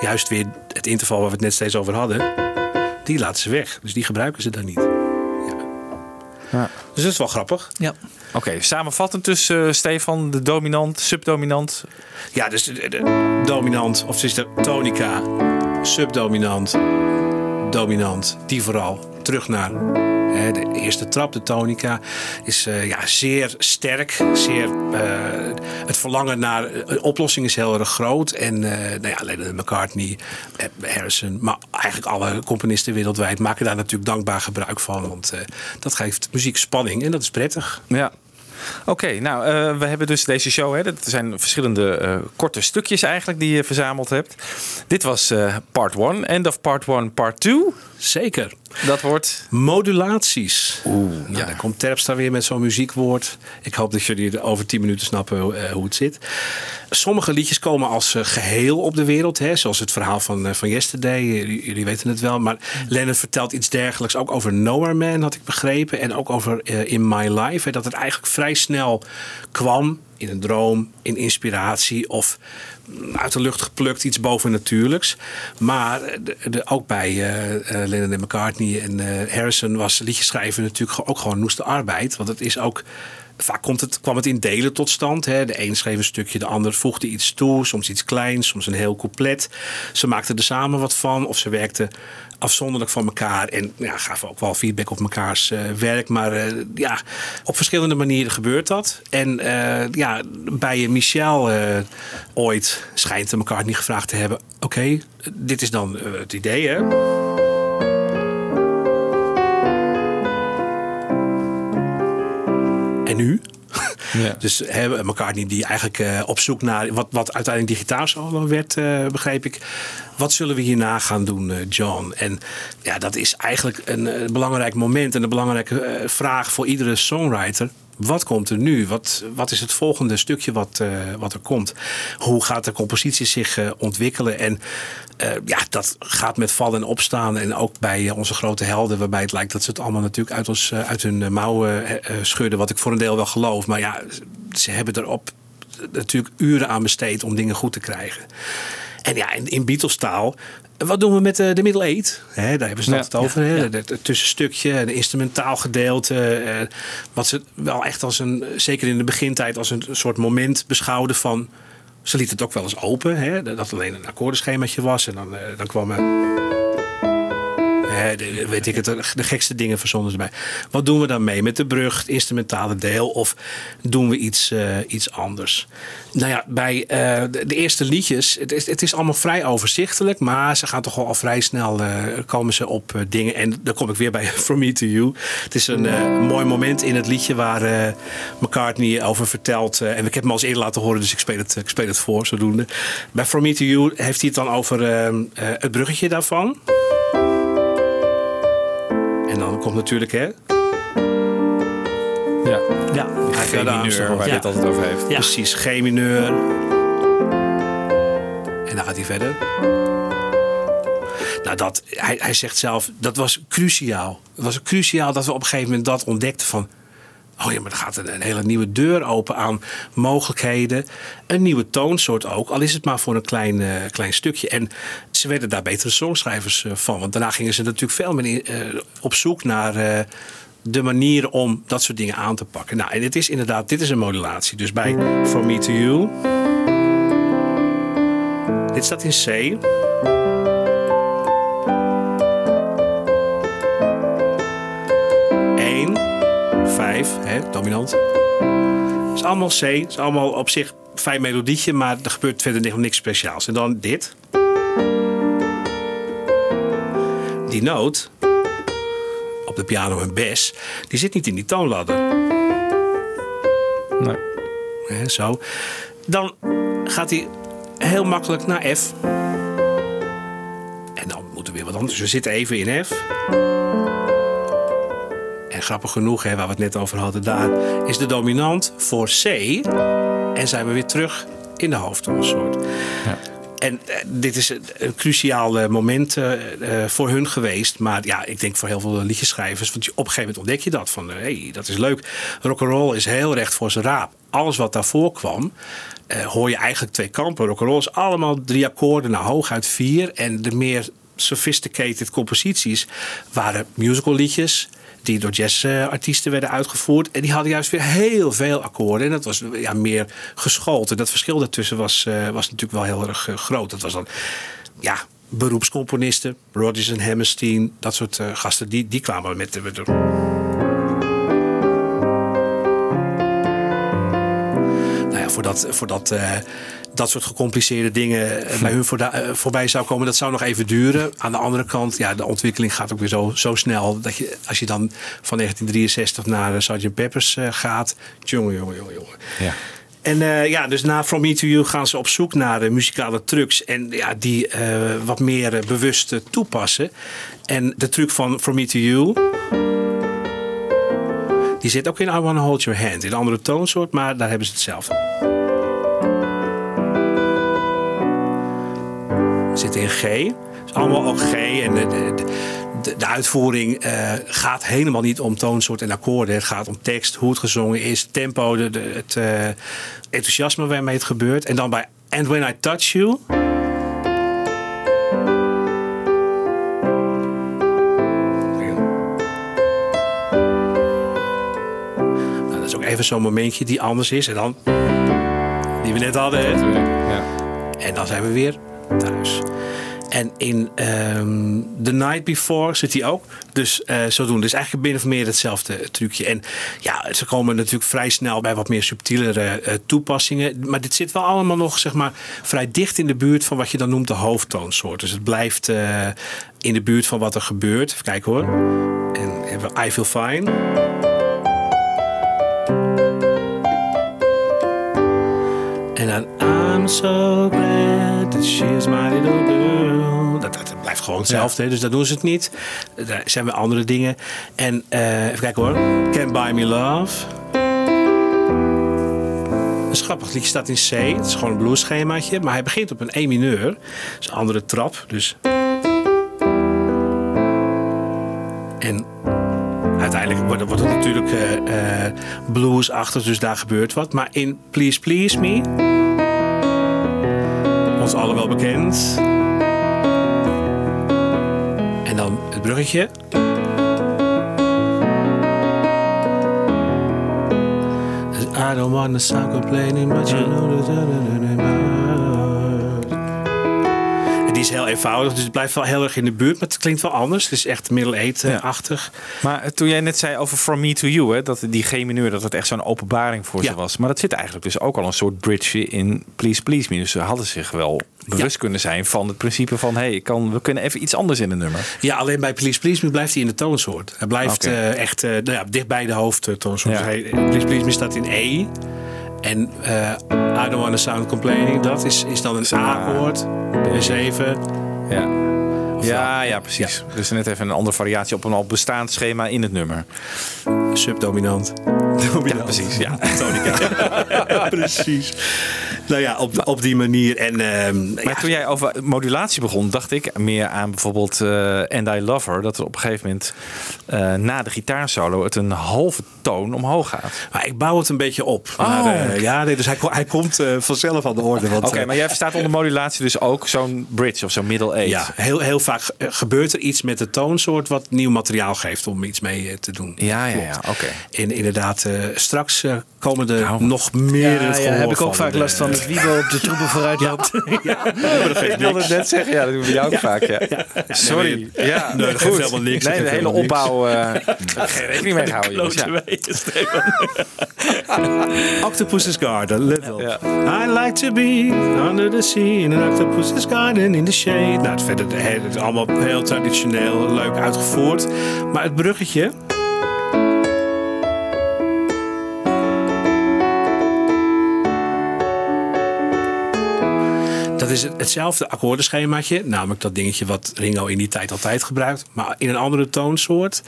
Speaker 4: juist weer het interval waar we het net steeds over hadden, die laten ze weg. Dus die gebruiken ze dan niet. Ja. Dus dat is wel grappig.
Speaker 2: Ja.
Speaker 3: Oké, samenvattend dus eh, Stefan, de dominant, subdominant.
Speaker 4: Ja, dus de, de- de dominant, of is de tonica, subdominant, dominant, die vooral terug naar de eerste trap, de tonica, is eh, ja, zeer sterk. Zeer, eh, het verlangen naar een oplossing is heel erg groot. En eh nou ja, McCartney, eh, Harrison, maar eigenlijk alle componisten wereldwijd maken daar natuurlijk dankbaar gebruik van. Want eh, dat geeft muziek spanning en dat is prettig.
Speaker 3: Ja. Oké, nou, eh, we hebben dus deze show. Hè, dat zijn verschillende eh, korte stukjes eigenlijk die je verzameld hebt. Dit was eh, part 1. End of part 1, part 2.
Speaker 4: Zeker.
Speaker 3: Dat wordt...
Speaker 4: Modulaties. Oeh, ja.
Speaker 3: ja.
Speaker 4: Dan komt Terpstra weer met zo'n muziekwoord. Ik hoop dat jullie over 10 minuten snappen hoe het zit. Sommige liedjes komen als eh, geheel op de wereld. Hè, zoals het verhaal van, van Yesterday. Jullie, jullie weten het wel. Maar Lennon vertelt iets dergelijks ook over Nowhere Man, had ik begrepen. En ook over In My Life. Hè, dat het eigenlijk vrij snel kwam in een droom, in inspiratie of uit de lucht geplukt, iets bovennatuurlijks. Maar de, ook bij eh eh, Lennon en McCartney en eh, Harrison was liedjes schrijven natuurlijk ook gewoon noeste arbeid. Want het is ook. Vaak komt het, kwam het in delen tot stand. Hè. De een schreef een stukje, de ander voegde iets toe. Soms iets kleins, soms een heel couplet. Ze maakten er samen wat van. Of ze werkten afzonderlijk van elkaar. En ja, gaven ook wel feedback op mekaars eh, werk. Maar eh, ja, op verschillende manieren gebeurt dat. En eh, ja, bij Michel ooit schijnt niet gevraagd te hebben. Oké, dit is dan het idee hè. En nu?
Speaker 3: Ja.
Speaker 4: Dus hebben McCartney die eigenlijk eh, op zoek naar wat, wat uiteindelijk digitaal solo werd, eh, begreep ik. Wat zullen we hierna gaan doen, eh, John? En ja, dat is eigenlijk een, belangrijk moment en een belangrijke vraag voor iedere songwriter. Wat komt er nu? Wat, wat is het volgende stukje wat, eh, wat er komt? Hoe gaat de compositie zich eh, ontwikkelen? En eh, ja, dat gaat met vallen en opstaan. En ook bij onze grote helden, waarbij het lijkt dat ze het allemaal natuurlijk uit, uit hun mouwen schudden. Wat ik voor een deel wel geloof. Maar ja, ze hebben erop natuurlijk uren aan besteed om dingen goed te krijgen. En ja, in Beatles taal. Wat doen we met de, de Middle Eight? Daar hebben ze
Speaker 3: Ja,
Speaker 4: het over. Het, het tussenstukje, het instrumentaal gedeelte. eh, wat ze wel echt als een, zeker in de begintijd, als een soort moment beschouwden van. Ze liet het ook wel eens open. Dat alleen een akkoordenschemaatje was. En dan, eh, dan kwam er. De, weet ik het, de gekste dingen verzonnen ze. Wat doen we dan mee met de brug, het instrumentale deel? Of doen we iets, eh, iets anders? Nou ja, bij eh, de, eerste liedjes, het is, het is allemaal vrij overzichtelijk. Maar ze gaan toch wel al vrij snel eh, komen ze op dingen. En dan kom ik weer bij From Me To You. Het is een mooi moment in het liedje waar McCartney over vertelt. en ik heb hem al eens eerder laten horen, dus ik speel het, ik speel het voor zodoende. Bij From Me To You heeft hij het dan over het bruggetje daarvan. En dan komt natuurlijk, hè?
Speaker 3: Ja.
Speaker 2: Ja.
Speaker 4: Hij
Speaker 3: Geen mineur, waar
Speaker 2: Ja.
Speaker 3: dit altijd over heeft.
Speaker 2: Ja.
Speaker 4: Precies, G mineur. En dan gaat hij verder. Nou, dat, hij, hij zegt zelf, dat was cruciaal. Het was cruciaal dat we op een gegeven moment dat ontdekten van... Oh ja, maar er gaat een, hele nieuwe deur open aan mogelijkheden. Een nieuwe toonsoort ook, al is het maar voor een klein, eh, klein stukje. En ze werden daar betere songschrijvers eh, van. Want daarna gingen ze natuurlijk veel meer eh, op zoek naar de manieren om dat soort dingen aan te pakken. Nou, en het is inderdaad, dit is een modulatie. Dus bij From Me To You. Dit staat in C. vijf, hè, dominant. Het is allemaal C. Het is allemaal op zich fijn melodietje, maar er gebeurt verder niks speciaals. En dan dit. Die noot op de piano en bas, die zit niet in die toonladder.
Speaker 3: Nee.
Speaker 4: Hè, zo. Dan gaat hij heel makkelijk naar F. En dan moet er weer wat anders. Dus we zitten even in F. En grappig genoeg, hè, waar we het net over hadden, daar is de dominant voor C. En zijn we weer terug in de hoofdtoonsoort. En eh, dit is een, een cruciaal eh, moment eh, voor hun geweest. Maar ja, ik denk voor heel veel liedjeschrijvers. Want op een gegeven moment ontdek je dat. Van, hé, hey, dat is leuk. Rock'n'roll is heel recht voor zijn raap. Alles wat daarvoor kwam, hoor je eigenlijk twee kampen. Rock'n'roll is allemaal drie akkoorden, nou hooguit vier. En de meer sophisticated composities waren musical liedjes die door jazzartiesten werden uitgevoerd. En die hadden juist weer heel veel akkoorden. En dat was ja, meer geschoold. En dat verschil daartussen was, eh, was natuurlijk wel heel erg eh, groot. Dat was dan, ja, beroepscomponisten. Rodgers en Hammerstein, dat soort eh, gasten. Die, die kwamen met... de- nou ja, voordat, voordat eh, dat soort gecompliceerde dingen eh, bij hun eh, voorbij zou komen, dat zou nog even duren. Aan de andere kant, ja, de ontwikkeling gaat ook weer zo, zo snel. Dat je, als je dan van 1963 naar eh, Sgt. Peppers gaat. Jongen, jongen, jongen, jongen.
Speaker 3: Ja.
Speaker 4: En ja, dus na From Me To You gaan ze op zoek naar eh, muzikale trucs. En ja, die wat meer bewust toepassen. En de truc van From Me To You... Die zit ook in I Wanna Hold Your Hand. In een andere toonsoort, maar daar hebben ze hetzelfde. Zit in G. Het is allemaal ook G. En de, de, de, uitvoering eh, gaat helemaal niet om toonsoort en akkoorden. Het gaat om tekst, hoe het gezongen is, tempo, de, het eh, enthousiasme waarmee het gebeurt. En dan bij And When I Touch You. Nou, dat is ook even zo'n momentje die anders is. En dan, die we net hadden. Hè?
Speaker 3: Ja.
Speaker 4: En dan zijn we weer thuis. En in ehm, The Night Before zit hij ook. Dus eh zo doen. Dus eigenlijk min of meer hetzelfde trucje. En ja, ze komen natuurlijk vrij snel bij wat meer subtielere eh, toepassingen. Maar dit zit wel allemaal nog zeg maar, vrij dicht in de buurt van wat je dan noemt de hoofdtoonsoort. Dus het blijft eh, in de buurt van wat er gebeurt. Even kijken hoor. En hebben we I Feel Fine. En dan I'm so glad she's my little girl. Dat, dat blijft gewoon hetzelfde, dus dat doen ze het niet. Daar zijn weer andere dingen. En eh, even kijken hoor. Can't Buy Me Love. Een grappig liedje staat in C. Het is gewoon een bluesschemaatje. Maar hij begint op een E mineur. Dat is een andere trap. Dus... En uiteindelijk wordt, het natuurlijk eh, bluesachtig, dus daar gebeurt wat. Maar in Please Please Me, allen wel bekend. En dan het bruggetje. I don't wanna sound complaining, but you know En die is heel eenvoudig, dus het blijft wel heel erg in de buurt. Maar het klinkt wel anders. Het is echt middle-eight-achtig.
Speaker 3: Maar eh, toen jij net zei over From Me To You, hè, dat die G-mineur, dat het echt zo'n openbaring voor
Speaker 4: Ja.
Speaker 3: ze was. Maar dat zit eigenlijk dus ook al een soort bridge in Please Please Me. Dus ze hadden zich wel bewust kunnen zijn van het principe van... hey, kan, we kunnen even iets anders in een nummer.
Speaker 4: Ja, alleen bij Please Please Me blijft hij in de toonsoort. Hij blijft eh, echt eh, nou ja, dicht bij de hoofdtoonsoort.
Speaker 3: Ja.
Speaker 4: Dus hij, Please Please Me staat in E. En eh I Don't Wanna Sound Complaining, dat is, is dan een A-akkoord. Een 7.
Speaker 3: Ja. Ja,
Speaker 4: wel-
Speaker 3: ja, precies. Dus net even een andere variatie op een al bestaand schema in het nummer.
Speaker 4: Subdominant.
Speaker 3: Ja, precies. Ja.
Speaker 4: Tonica. precies. Nou ja, op, op die manier. En ehm,
Speaker 3: Maar
Speaker 4: ja,
Speaker 3: toen jij over modulatie begon, dacht ik meer aan bijvoorbeeld eh And I Love Her. Dat er op een gegeven moment eh, na de gitaarsolo het een halve toon omhoog gaat.
Speaker 4: maar ik bouw het een beetje op.
Speaker 3: Oh.
Speaker 4: Maar, eh, ja, nee, dus hij, hij komt vanzelf aan de orde.
Speaker 3: Oké, maar jij verstaat onder modulatie dus ook zo'n bridge of zo'n middle eight.
Speaker 4: Ja, heel, heel vaak ge- gebeurt er iets met de toonsoort wat nieuw materiaal geeft om iets mee te doen.
Speaker 3: Ja, ja, ja, oké.
Speaker 4: En inderdaad, straks komen er
Speaker 3: Nou,
Speaker 4: nog meer in
Speaker 2: Ja,
Speaker 4: het
Speaker 2: ja,
Speaker 4: gehoor
Speaker 2: heb ik ook vaak last van. Het wiebel op de troepen vooruit loopt.
Speaker 3: Ik wilde het net zeggen, ja, dat doen we jou ook vaak. Ja. Sorry. Ja,
Speaker 4: Nee, dat geeft helemaal niks.
Speaker 3: Nee,
Speaker 4: Dat
Speaker 3: de hele opbouw ik geen rekening mee jongens. Ja.
Speaker 4: Octopus's Garden, let.
Speaker 3: Ja.
Speaker 4: I like to be under the sea in an octopus's garden in the shade. Nou, het, verder, het is allemaal heel traditioneel, leuk uitgevoerd. Maar het bruggetje... Dat is het- hetzelfde akkoordenschemaatje. Namelijk dat dingetje wat Ringo in die tijd altijd gebruikt. Maar in een andere toonsoort.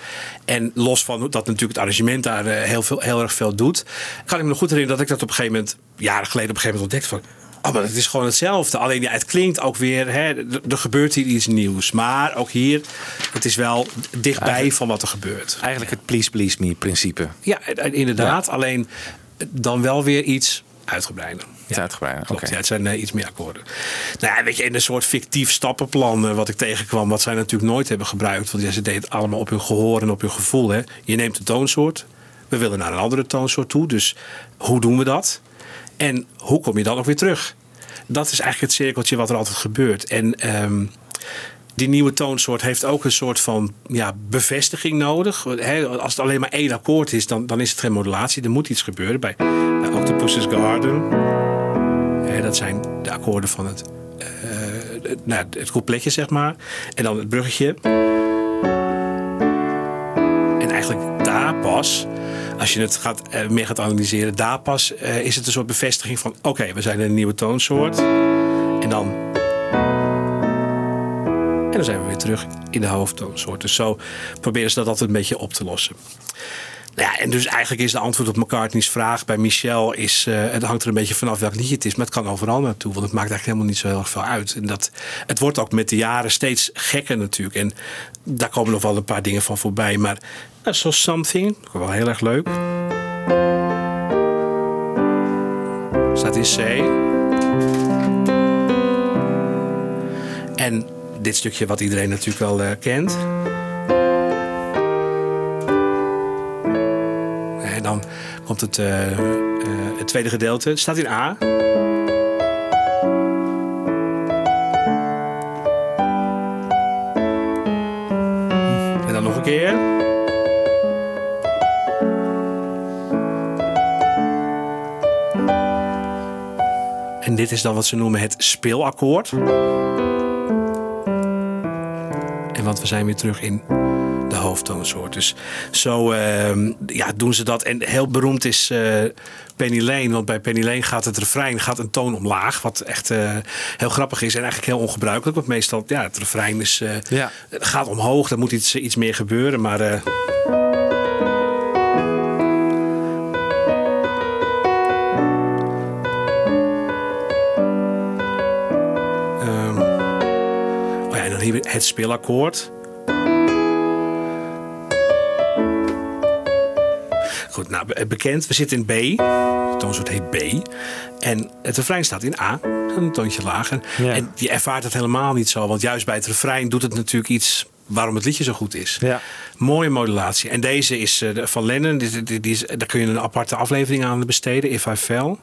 Speaker 4: En los van dat natuurlijk het arrangement daar eh, heel, veel, heel erg veel doet. Kan ik me nog goed herinneren dat ik dat op een gegeven moment... Jaren geleden op een gegeven moment ontdekte van... Oh, maar het is gewoon hetzelfde. Alleen ja, het klinkt ook weer... Hè, er gebeurt hier iets nieuws. Maar ook hier, het is wel dichtbij van wat er gebeurt.
Speaker 3: Eigenlijk het please please me principe.
Speaker 4: Ja, eh, inderdaad. Alleen dan wel weer iets uitgebreider.
Speaker 3: Het uitgebreid. Oké.
Speaker 4: Klopt, ja, het zijn iets meer akkoorden. Nou ja, weet je, in een soort fictief stappenplan eh, wat ik tegenkwam, wat zij natuurlijk nooit hebben gebruikt. Want ja, ze deden het allemaal op hun gehoor en op hun gevoel. Hè. Je neemt een toonsoort, we willen naar een andere toonsoort toe. Dus hoe doen we dat? En hoe kom je dan ook weer terug? Dat is eigenlijk het cirkeltje wat er altijd gebeurt. En ehm, die nieuwe toonsoort heeft ook een soort van ja, bevestiging nodig. Als het alleen maar één akkoord is, dan, dan is het geen modulatie. Er moet iets gebeuren. Bij, bij Octopus's Garden, dat zijn de akkoorden van het, het- nou, het coupletje, zeg maar. En dan het bruggetje. En eigenlijk daar pas, als je het gaat, eh, meer gaat analyseren, daar pas eh, is het een soort bevestiging van: oké, we zijn een nieuwe toonsoort. En dan en dan zijn we weer terug in de hoofdtoonsoort. Dus zo proberen ze dat altijd een beetje op te lossen. Ja, en dus eigenlijk is de antwoord op McCartney's vraag bij Michel... Is, eh, het hangt er een beetje vanaf welk liedje het is. Maar het kan overal naartoe, want het maakt eigenlijk helemaal niet zo heel erg veel uit. En dat, het wordt ook met de jaren steeds gekker natuurlijk. En daar komen nog wel een paar dingen van voorbij. Maar nou, zoals Something, ook wel heel erg leuk. Staat in C. En dit stukje wat iedereen natuurlijk wel eh, kent. En dan komt het, eh, eh, het tweede gedeelte. Staat in A. En dan nog een keer. En dit is dan wat ze noemen het speelakkoord. En want we zijn weer terug in de hoofdtoonsoort. Dus zo ehm, ja, doen ze dat. En heel beroemd is eh, Penny Lane. Want bij Penny Lane gaat het refrein gaat een toon omlaag. Wat echt eh, heel grappig is en eigenlijk heel ongebruikelijk. Want meestal, ja, het refrein is, eh,
Speaker 3: Ja.
Speaker 4: gaat omhoog. Er moet iets, iets meer gebeuren. Maar... eh, ehm, oh ja, en dan hier het speelakkoord. Goed, nou, be- bekend. We zitten in B. De toonsoort heet B. En het refrein staat in A. Een toontje lager.
Speaker 3: Ja.
Speaker 4: En je ervaart het helemaal niet zo. Want juist bij het refrein doet het natuurlijk iets waarom het liedje zo goed is.
Speaker 3: Ja.
Speaker 4: Mooie modulatie. En deze is eh, van Lennon. Die, die, die is, daar kun je een aparte aflevering aan besteden. If I Fell.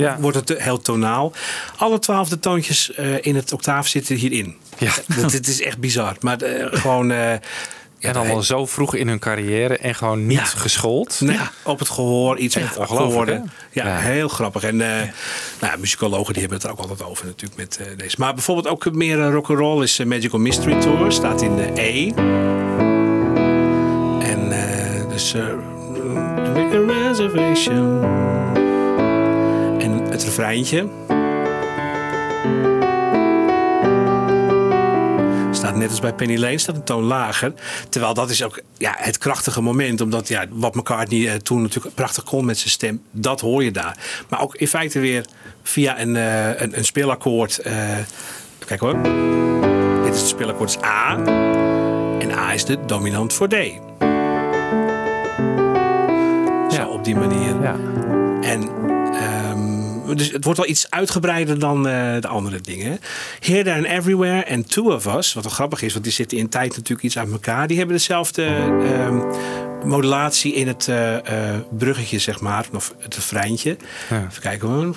Speaker 3: Ja.
Speaker 4: wordt het heel tonaal. Alle twaalfde toontjes eh, in het octaaf zitten hierin.
Speaker 3: Ja.
Speaker 4: Dat, dit is echt bizar. Maar eh, gewoon... eh, ja,
Speaker 3: En allemaal zo vroeg in hun carrière en gewoon niet
Speaker 4: Ja.
Speaker 3: geschoold.
Speaker 4: Nee, op het gehoor, iets
Speaker 3: Echt
Speaker 4: met akkoorden. Ja?
Speaker 3: Ja.
Speaker 4: heel grappig. En eh nou, ja, muzikologen die hebben het er ook altijd over natuurlijk met deze. Maar bijvoorbeeld ook meer uh, rock'n'roll is Magical Mystery Tour. Staat in de E. En dus... make a reservation. Het refreintje. Staat net als bij Penny Lane, staat een toon lager. Terwijl dat is ook ja, het krachtige moment. Omdat ja, wat McCartney eh, toen natuurlijk prachtig kon met zijn stem. Dat hoor je daar. Maar ook in feite weer via een, eh, een, een speelakkoord. eh, kijk hoor. Dit is het speelakkoord is A. En A is de dominant voor D. Zo
Speaker 3: Ja.
Speaker 4: op die manier.
Speaker 3: Ja.
Speaker 4: En dus het wordt wel iets uitgebreider dan eh, de andere dingen. Here, There and Everywhere en Two of Us. Wat wel grappig is, want die zitten in tijd natuurlijk iets uit elkaar. Die hebben dezelfde ehm, modulatie in het eh, eh, bruggetje, zeg maar. Of het refreintje.
Speaker 3: Ja.
Speaker 4: Even kijken hoor.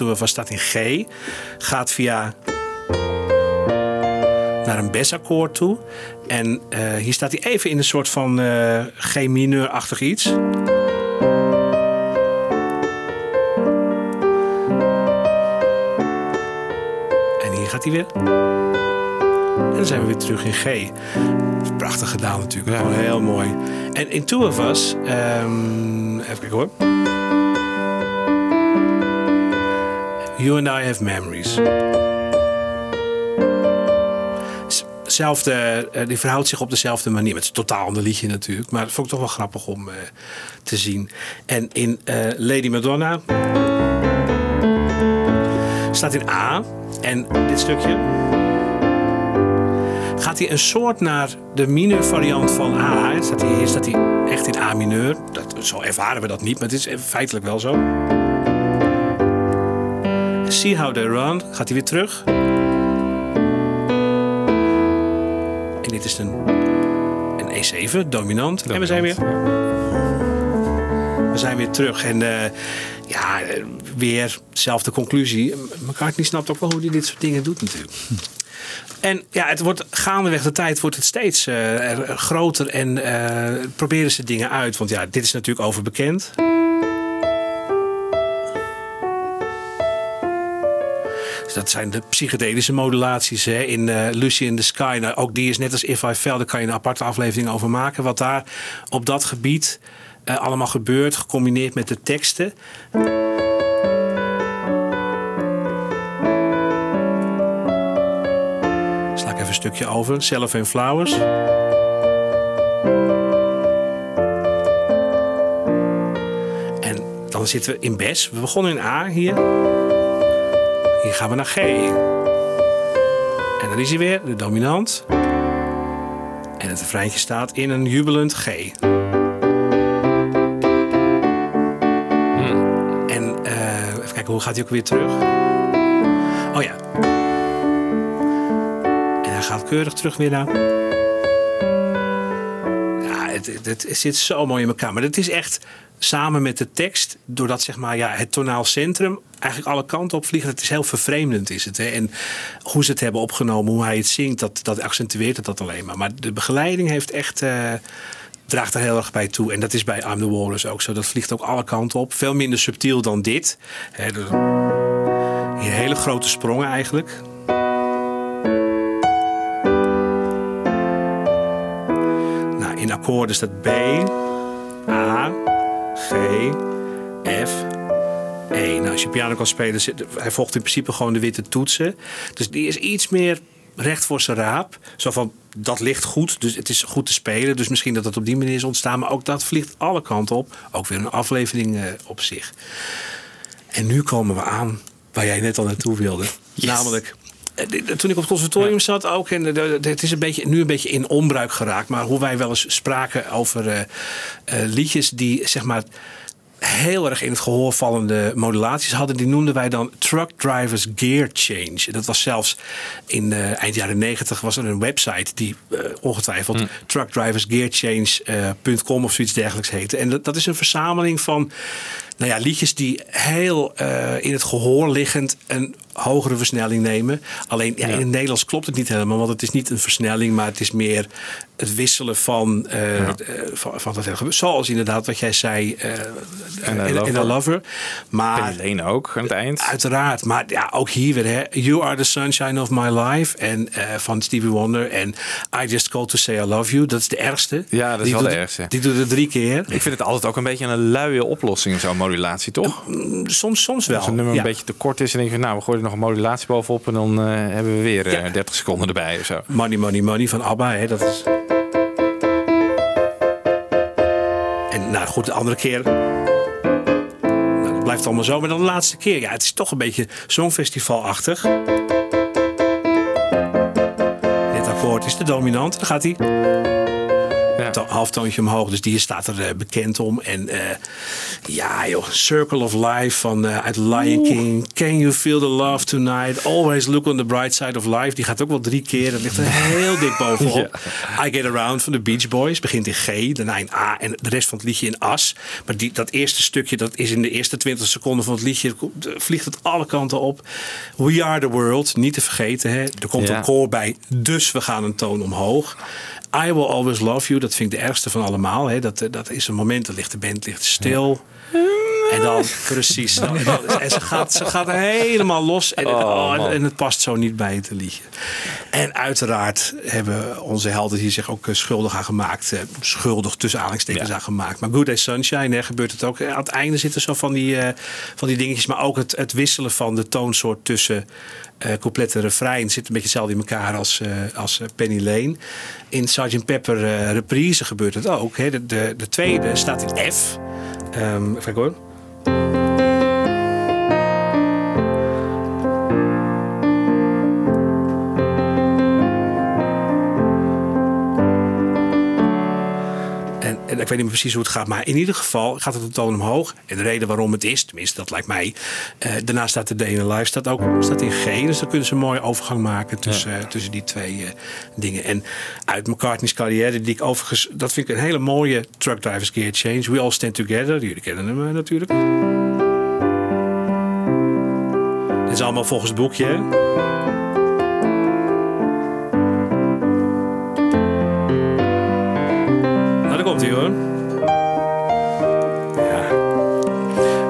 Speaker 4: Of Us staat in G. Gaat via naar een besakkoord toe. En eh, hier staat hij even in een soort van eh, G mineur-achtig iets. En hier gaat hij weer. En dan zijn we weer terug in G. Prachtig gedaan natuurlijk. Gewoon heel mooi. En in Two of Us... even kijken hoor. You and I have memories. Zelfde, eh, die verhoudt zich op dezelfde manier. Het is een totaal ander liedje natuurlijk. Maar dat vond ik toch wel grappig om eh, te zien. En in eh, Lady Madonna staat in A. En dit stukje gaat hij een soort naar de mineur variant van A. Staat hij, staat hij echt in A mineur. Dat, zo ervaren we dat niet, maar het is feitelijk wel zo. See How They Run gaat hij weer terug. En dit is een, een E7, dominant. En we zijn weer... We zijn weer terug. En eh, ja, weer dezelfde conclusie. McCartney snapt ook wel hoe hij dit soort dingen doet natuurlijk. En ja, het wordt gaandeweg de tijd wordt het steeds eh, er- groter en eh, proberen ze dingen uit. Want ja, dit is natuurlijk overbekend. Dat zijn de psychedelische modulaties hè. in eh, Lucy in the Sky. Nou, ook die is net als If I Fell, daar kan je een aparte aflevering over maken. Wat daar op dat gebied eh, allemaal gebeurt, gecombineerd met de teksten. Sla ik even een stukje over. Cellophane Flowers. En dan zitten we in Bes. We begonnen in A hier. Hier gaan we naar G. En dan is hij weer, de dominant. En het refreintje staat in een jubelend G. En eh, even kijken, hoe gaat hij ook weer terug? Oh ja. En hij gaat keurig terug weer naar. Ja, het, het, het zit zo mooi in elkaar. Maar het is echt samen met de tekst, doordat zeg maar, ja, het tonaal centrum eigenlijk alle kanten op vliegt. Het is heel vervreemdend, is het. Hè? En hoe ze het hebben opgenomen, hoe hij het zingt, dat, dat accentueert het dat alleen maar. Maar de begeleiding heeft echt. eh, draagt er heel erg bij toe. En dat is bij I'm the Walrus ook zo. Dat vliegt ook alle kanten op. Veel minder subtiel dan dit. Hier hele grote sprongen eigenlijk. Nou, in akkoorden staat B, A, G, F, E. Nou, als je piano kan spelen, zit- hij volgt in principe gewoon de witte toetsen. Dus die is iets meer recht voor zijn raap. Zo van, dat ligt goed, dus het is goed te spelen. Dus misschien dat het op die manier is ontstaan. Maar ook dat vliegt alle kanten op. Ook weer een aflevering eh, op zich. En nu komen we aan waar jij net al naartoe wilde. Namelijk, eh, toen ik op het conservatorium zat ook, en eh, het is een beetje, nu een beetje in onbruik geraakt, maar hoe wij wel eens spraken over liedjes die zeg maar heel erg in het gehoor vallende modulaties hadden, die noemden wij dan Truck Drivers Gear Change. Dat was zelfs in eh, eind jaren negentig was er een website die eh, ongetwijfeld truckdriversgearchange.com of zoiets dergelijks heette. En dat, dat is een verzameling van nou ja, liedjes die heel eh, in het gehoor liggend een hogere versnelling nemen. Alleen ja, in het Nederlands klopt het niet helemaal, want het is niet een versnelling, maar het is meer het wisselen van, eh, eh, van, van dat hele gebeuren. Zoals inderdaad wat jij zei
Speaker 3: I
Speaker 4: in, A. Lover. Maar
Speaker 3: Lane ook aan het eind.
Speaker 4: Uiteraard, maar ja, ook hier weer. Hè. You are the sunshine of my life. En van Stevie Wonder. En I just called to say I love you. Dat is de ergste.
Speaker 3: Ja, dat is
Speaker 4: Die
Speaker 3: wel
Speaker 4: doet-
Speaker 3: de ergste.
Speaker 4: Die doet het drie keer.
Speaker 3: Ik vind het altijd ook een beetje een luie oplossing, zo'n modulatie, toch?
Speaker 4: Soms, soms wel.
Speaker 3: Als een nummer
Speaker 4: Ja.
Speaker 3: een beetje te kort is en denk je, nou, we gooien er nog een modulatie bovenop en dan eh, hebben we weer eh,
Speaker 4: Ja.
Speaker 3: 30 seconden erbij of zo.
Speaker 4: Money, money, money van ABBA. Hè, dat is... En nou goed, de andere keer... Nou, blijft allemaal zo. Maar dan de laatste keer. Ja, het is toch een beetje songfestivalachtig. Dit akkoord is de dominant. Dan gaat hij...
Speaker 3: Ja.
Speaker 4: to- halftoontje omhoog. Dus die staat er eh, bekend om. En eh, ja, joh, Circle of Life van eh, uit Lion King. Can you feel the love tonight? Always look on the bright side of life. Die gaat ook wel drie keer. Dat ligt er heel dik bovenop. I Get Around van de Beach Boys begint in G, daarna in A en de rest van het liedje in As. Maar die, dat eerste stukje, dat is in de eerste 20 seconden van het liedje, vliegt het alle kanten op. We Are the World, niet te vergeten. Hè? Er komt
Speaker 3: Ja.
Speaker 4: een koor bij, dus we gaan een toon omhoog. I Will Always Love You, dat vind ik de ergste van allemaal. Hè? Dat, eh, dat is een moment, dat ligt de band ligt stil. En dan precies. dan- dan- en ze gaat, ze gaat helemaal los. En, oh, en,
Speaker 3: man.
Speaker 4: en het past zo niet bij het liedje. En uiteraard hebben onze helden hier zich ook eh, schuldig aan gemaakt. eh, Schuldig tussen aanhalingstekens
Speaker 3: Ja.
Speaker 4: aan gemaakt. Maar Good Day Sunshine hè, gebeurt het ook. Aan het einde zitten zo van die, eh, van die dingetjes. Maar ook het, het wisselen van de toonsoort tussen couplet en refrein zit een beetje hetzelfde in elkaar als, als Penny Lane. In Sgt. Pepper reprise gebeurt het ook. Hè. De, de, de tweede staat in F. Ehm even kijken hoor. En, ik weet niet meer precies hoe het gaat, maar in ieder geval gaat het een toon omhoog. En de reden waarom het is, tenminste dat lijkt mij. eh daarna staat de the Life staat ook staat in G. Dus dan kunnen ze een mooie overgang maken tussen, eh, tussen die twee eh, dingen. En uit McCartney's carrière, die ik overigens, dat vind ik een hele mooie Truck Drivers Gear Change. We All Stand Together, jullie kennen hem natuurlijk. Dit is allemaal volgens het boekje. Komt hij hoor. Ja.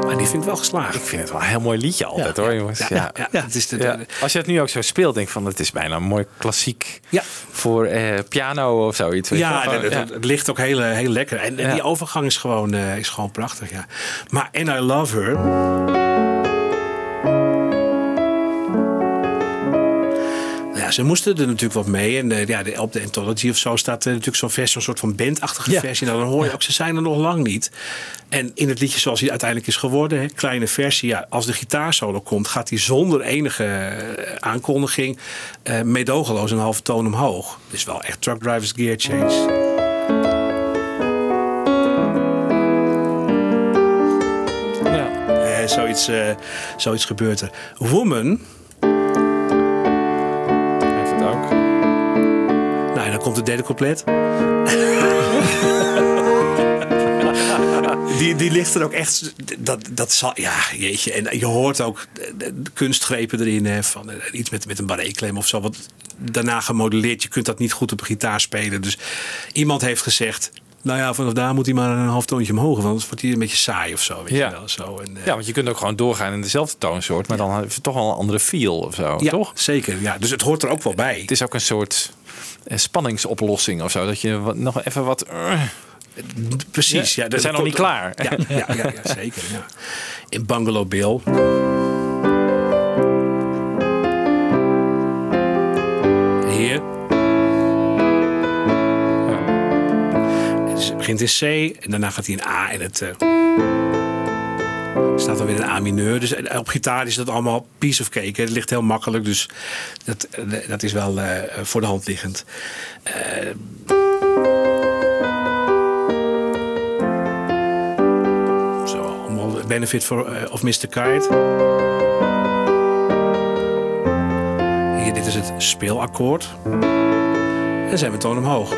Speaker 4: Maar die vind ik wel geslaagd.
Speaker 3: Ik vind het wel een heel mooi liedje altijd hoor, jongens. Ja,
Speaker 4: ja, ja, het is de-.
Speaker 3: Als je het nu ook zo speelt, denk ik van het is bijna een mooi klassiek
Speaker 4: Ja.
Speaker 3: voor eh, piano of zoiets.
Speaker 4: Ja, het, het- het ligt ook heel, heel lekker. En, die overgang is gewoon, eh, is gewoon prachtig. Ja. Maar And I Love Her. Ze moesten er natuurlijk wat mee. En eh, ja, de, op de Anthology of zo staat er natuurlijk zo'n versie, een soort van bandachtige
Speaker 2: Ja.
Speaker 4: versie. Nou, dan hoor je ook, ze zijn er nog lang niet. En in het liedje zoals hij uiteindelijk is geworden, hè, kleine versie, ja, als de gitaarsolo komt, gaat hij zonder enige eh, aankondiging eh meedogenloos een halve toon omhoog. Dus wel echt truck drivers gear change.
Speaker 3: Ja.
Speaker 4: Eh, zoiets, eh, zoiets gebeurt er. Woman, komt het derde couplet. Die, die ligt er ook echt. Dat, dat zal, ja, jeetje. En je hoort ook de, de- de kunstgrepen erin. Hè, van eh, iets met, met een barretklem of zo. Wat daarna gemodelleerd. Je kunt dat niet goed op gitaar spelen. Dus iemand heeft gezegd. Nou ja, vanaf daar moet hij maar een half toontje omhoog. Want anders wordt hij een beetje saai of zo. Weet
Speaker 3: Ja.
Speaker 4: je wel, zo. En, eh,
Speaker 3: Ja, want je kunt ook gewoon doorgaan in dezelfde toonsoort, maar dan heeft het toch wel een andere feel of zo,
Speaker 4: ja,
Speaker 3: toch?
Speaker 4: zeker. Ja. Dus het hoort er ook wel bij.
Speaker 3: Het is ook een soort spanningsoplossing of zo, dat je wat, nog even wat... eh,
Speaker 4: Precies.
Speaker 3: Ja,
Speaker 4: Ja,
Speaker 3: we
Speaker 4: dat
Speaker 3: zijn nog niet klaar.
Speaker 4: Ja, ja, ja, ja, zeker. Ja. In Bungalow Bill. Hier. Het begint in C en daarna gaat hij in A en het. eh, staat dan weer in A mineur. Dus eh, op gitaar is dat allemaal piece of cake. Het ligt heel makkelijk, dus dat, eh, dat is wel eh, voor de hand liggend. Zo, allemaal benefit for, of Mr. Kite. Hier, dit is het speelakkoord. En zijn we toon omhoog.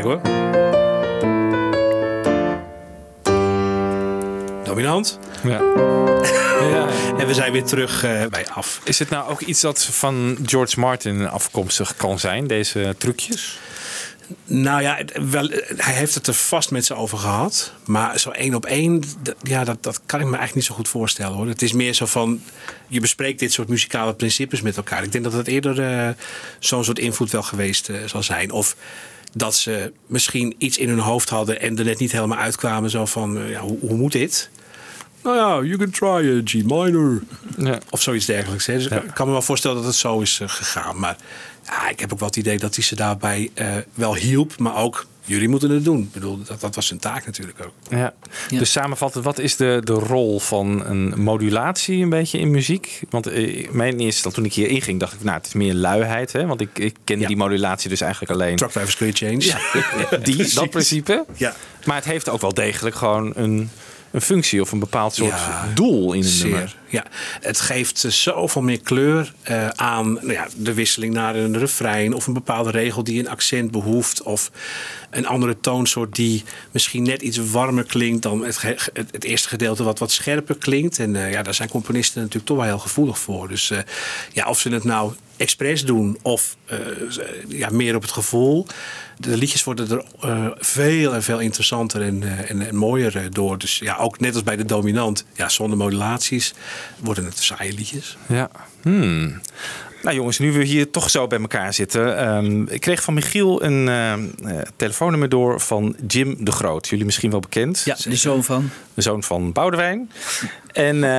Speaker 4: Kijken hoor. Dominant.
Speaker 3: Ja. ja.
Speaker 4: En we zijn weer terug eh, bij af.
Speaker 3: Is het nou ook iets dat van George Martin afkomstig kan zijn, deze trucjes?
Speaker 4: Nou ja, wel, hij heeft het er vast met ze over gehad. Maar zo één op één, ja, dat, dat kan ik me eigenlijk niet zo goed voorstellen hoor. Het is meer zo van, je bespreekt dit soort muzikale principes met elkaar. Ik denk dat het eerder eh, zo'n soort invloed wel geweest eh, zal zijn. Of dat ze misschien iets in hun hoofd hadden en er net niet helemaal uitkwamen. Zo van, eh, ja, hoe, hoe moet dit? Nou ja, you can try a G minor.
Speaker 3: Ja.
Speaker 4: Of zoiets dergelijks. Hè. Dus ik kan me wel voorstellen dat het zo is eh, gegaan. Maar ja, ik heb ook wel het idee dat hij ze daarbij eh, wel hielp. Maar ook jullie moeten het doen. Ik bedoel, dat, dat was zijn taak natuurlijk ook.
Speaker 3: Ja.
Speaker 2: Ja.
Speaker 3: Dus samenvattend, wat is de, de rol van een modulatie een beetje in muziek? Want eh, mijn eerste toen ik hier inging, dacht ik, nou, het is meer luiheid. Hè? Want ik, ik kende
Speaker 4: Ja.
Speaker 3: die modulatie dus eigenlijk alleen.
Speaker 4: Truck Drivers Change.
Speaker 3: Die, dat principe.
Speaker 4: Ja.
Speaker 3: Maar het heeft ook wel degelijk gewoon een, een functie of een bepaald soort
Speaker 4: Ja,
Speaker 3: doel in een
Speaker 4: Zeer.
Speaker 3: nummer.
Speaker 4: Ja, het geeft eh, zoveel meer kleur eh, aan nou ja, de wisseling naar een refrein of een bepaalde regel die een accent behoeft of een andere toonsoort die misschien net iets warmer klinkt dan het, het, het eerste gedeelte wat wat scherper klinkt. En eh, ja, daar zijn componisten natuurlijk toch wel heel gevoelig voor. Dus ja, of ze het nou expres doen of eh, ja, meer op het gevoel. De liedjes worden er eh, veel en veel interessanter en, eh, en, mooier door. Dus ja, ook net als bij de dominant, ja, zonder modulaties worden het saaie liedjes.
Speaker 3: Ja. Hmm. Nou jongens, nu we hier toch zo bij elkaar zitten. ehm, ik kreeg van Michiel een eh, eh, telefoonnummer door van Jim de Groot. Jullie misschien wel bekend.
Speaker 2: Ja, de zoon van.
Speaker 3: de zoon van Boudewijn. En eh,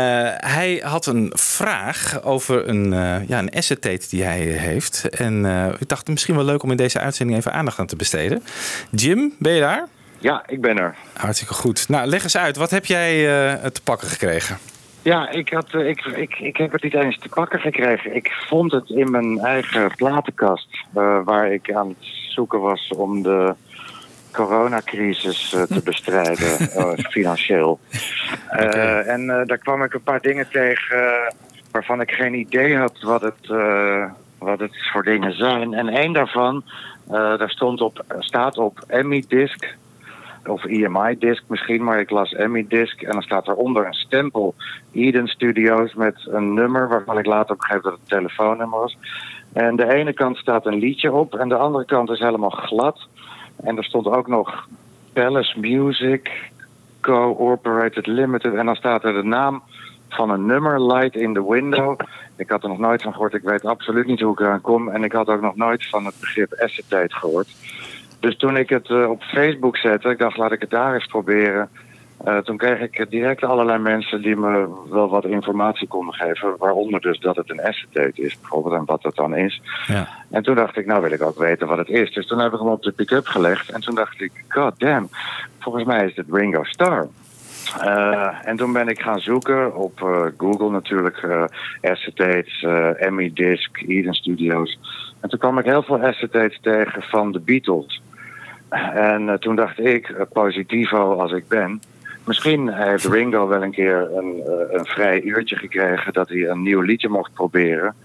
Speaker 3: hij had een vraag over een, eh, ja, een acetate die hij heeft. En eh, ik dacht misschien wel leuk om in deze uitzending even aandacht aan te besteden. Jim, ben je daar?
Speaker 5: Ja, ik ben er.
Speaker 3: Hartstikke goed. Nou, leg eens uit. Wat heb jij eh, te pakken gekregen?
Speaker 5: Ja, ik, had, eh, ik, ik, ik heb het niet eens te pakken gekregen. Ik vond het in mijn eigen platenkast, eh, waar ik aan het zoeken was om de coronacrisis eh, te bestrijden, financieel. En daar kwam ik een paar dingen tegen waarvan ik geen idee had wat het, wat het voor dingen zijn. En één daarvan, daar stond op, staat op Emmy Disc of EMI-disc misschien, maar ik las Emmy-disc. En dan staat eronder een stempel Eden Studios met een nummer... waarvan ik later begreep dat het een telefoonnummer was. En de ene kant staat een liedje op en de andere kant is helemaal glad. En er stond ook nog Palace Music Cooperated Limited. En dan staat er de naam van een nummer, Light in the Window. Ik had er nog nooit van gehoord. Ik weet absoluut niet hoe ik eraan kom. En ik had ook nog nooit van het begrip acetate gehoord. Dus toen ik het eh, op Facebook zette, ik dacht laat ik het daar eens proberen. Eh, toen kreeg ik direct allerlei mensen die me wel wat informatie konden geven. Waaronder dus dat het een acetate is bijvoorbeeld en wat dat dan is.
Speaker 3: Ja.
Speaker 5: En toen dacht ik, nou wil ik ook weten wat het is. Dus toen heb ik hem op de pick-up gelegd. En toen dacht ik, god damn, volgens mij is het Ringo Starr. Eh, en toen ben ik gaan zoeken op Google natuurlijk, eh acetates, eh Emmy Disc, Eden Studios. En toen kwam ik heel veel acetates tegen van de Beatles. En eh, toen dacht ik, eh, positivo als ik ben, misschien heeft Ringo wel een keer een, eh, een vrij uurtje gekregen dat hij een nieuw liedje mocht proberen.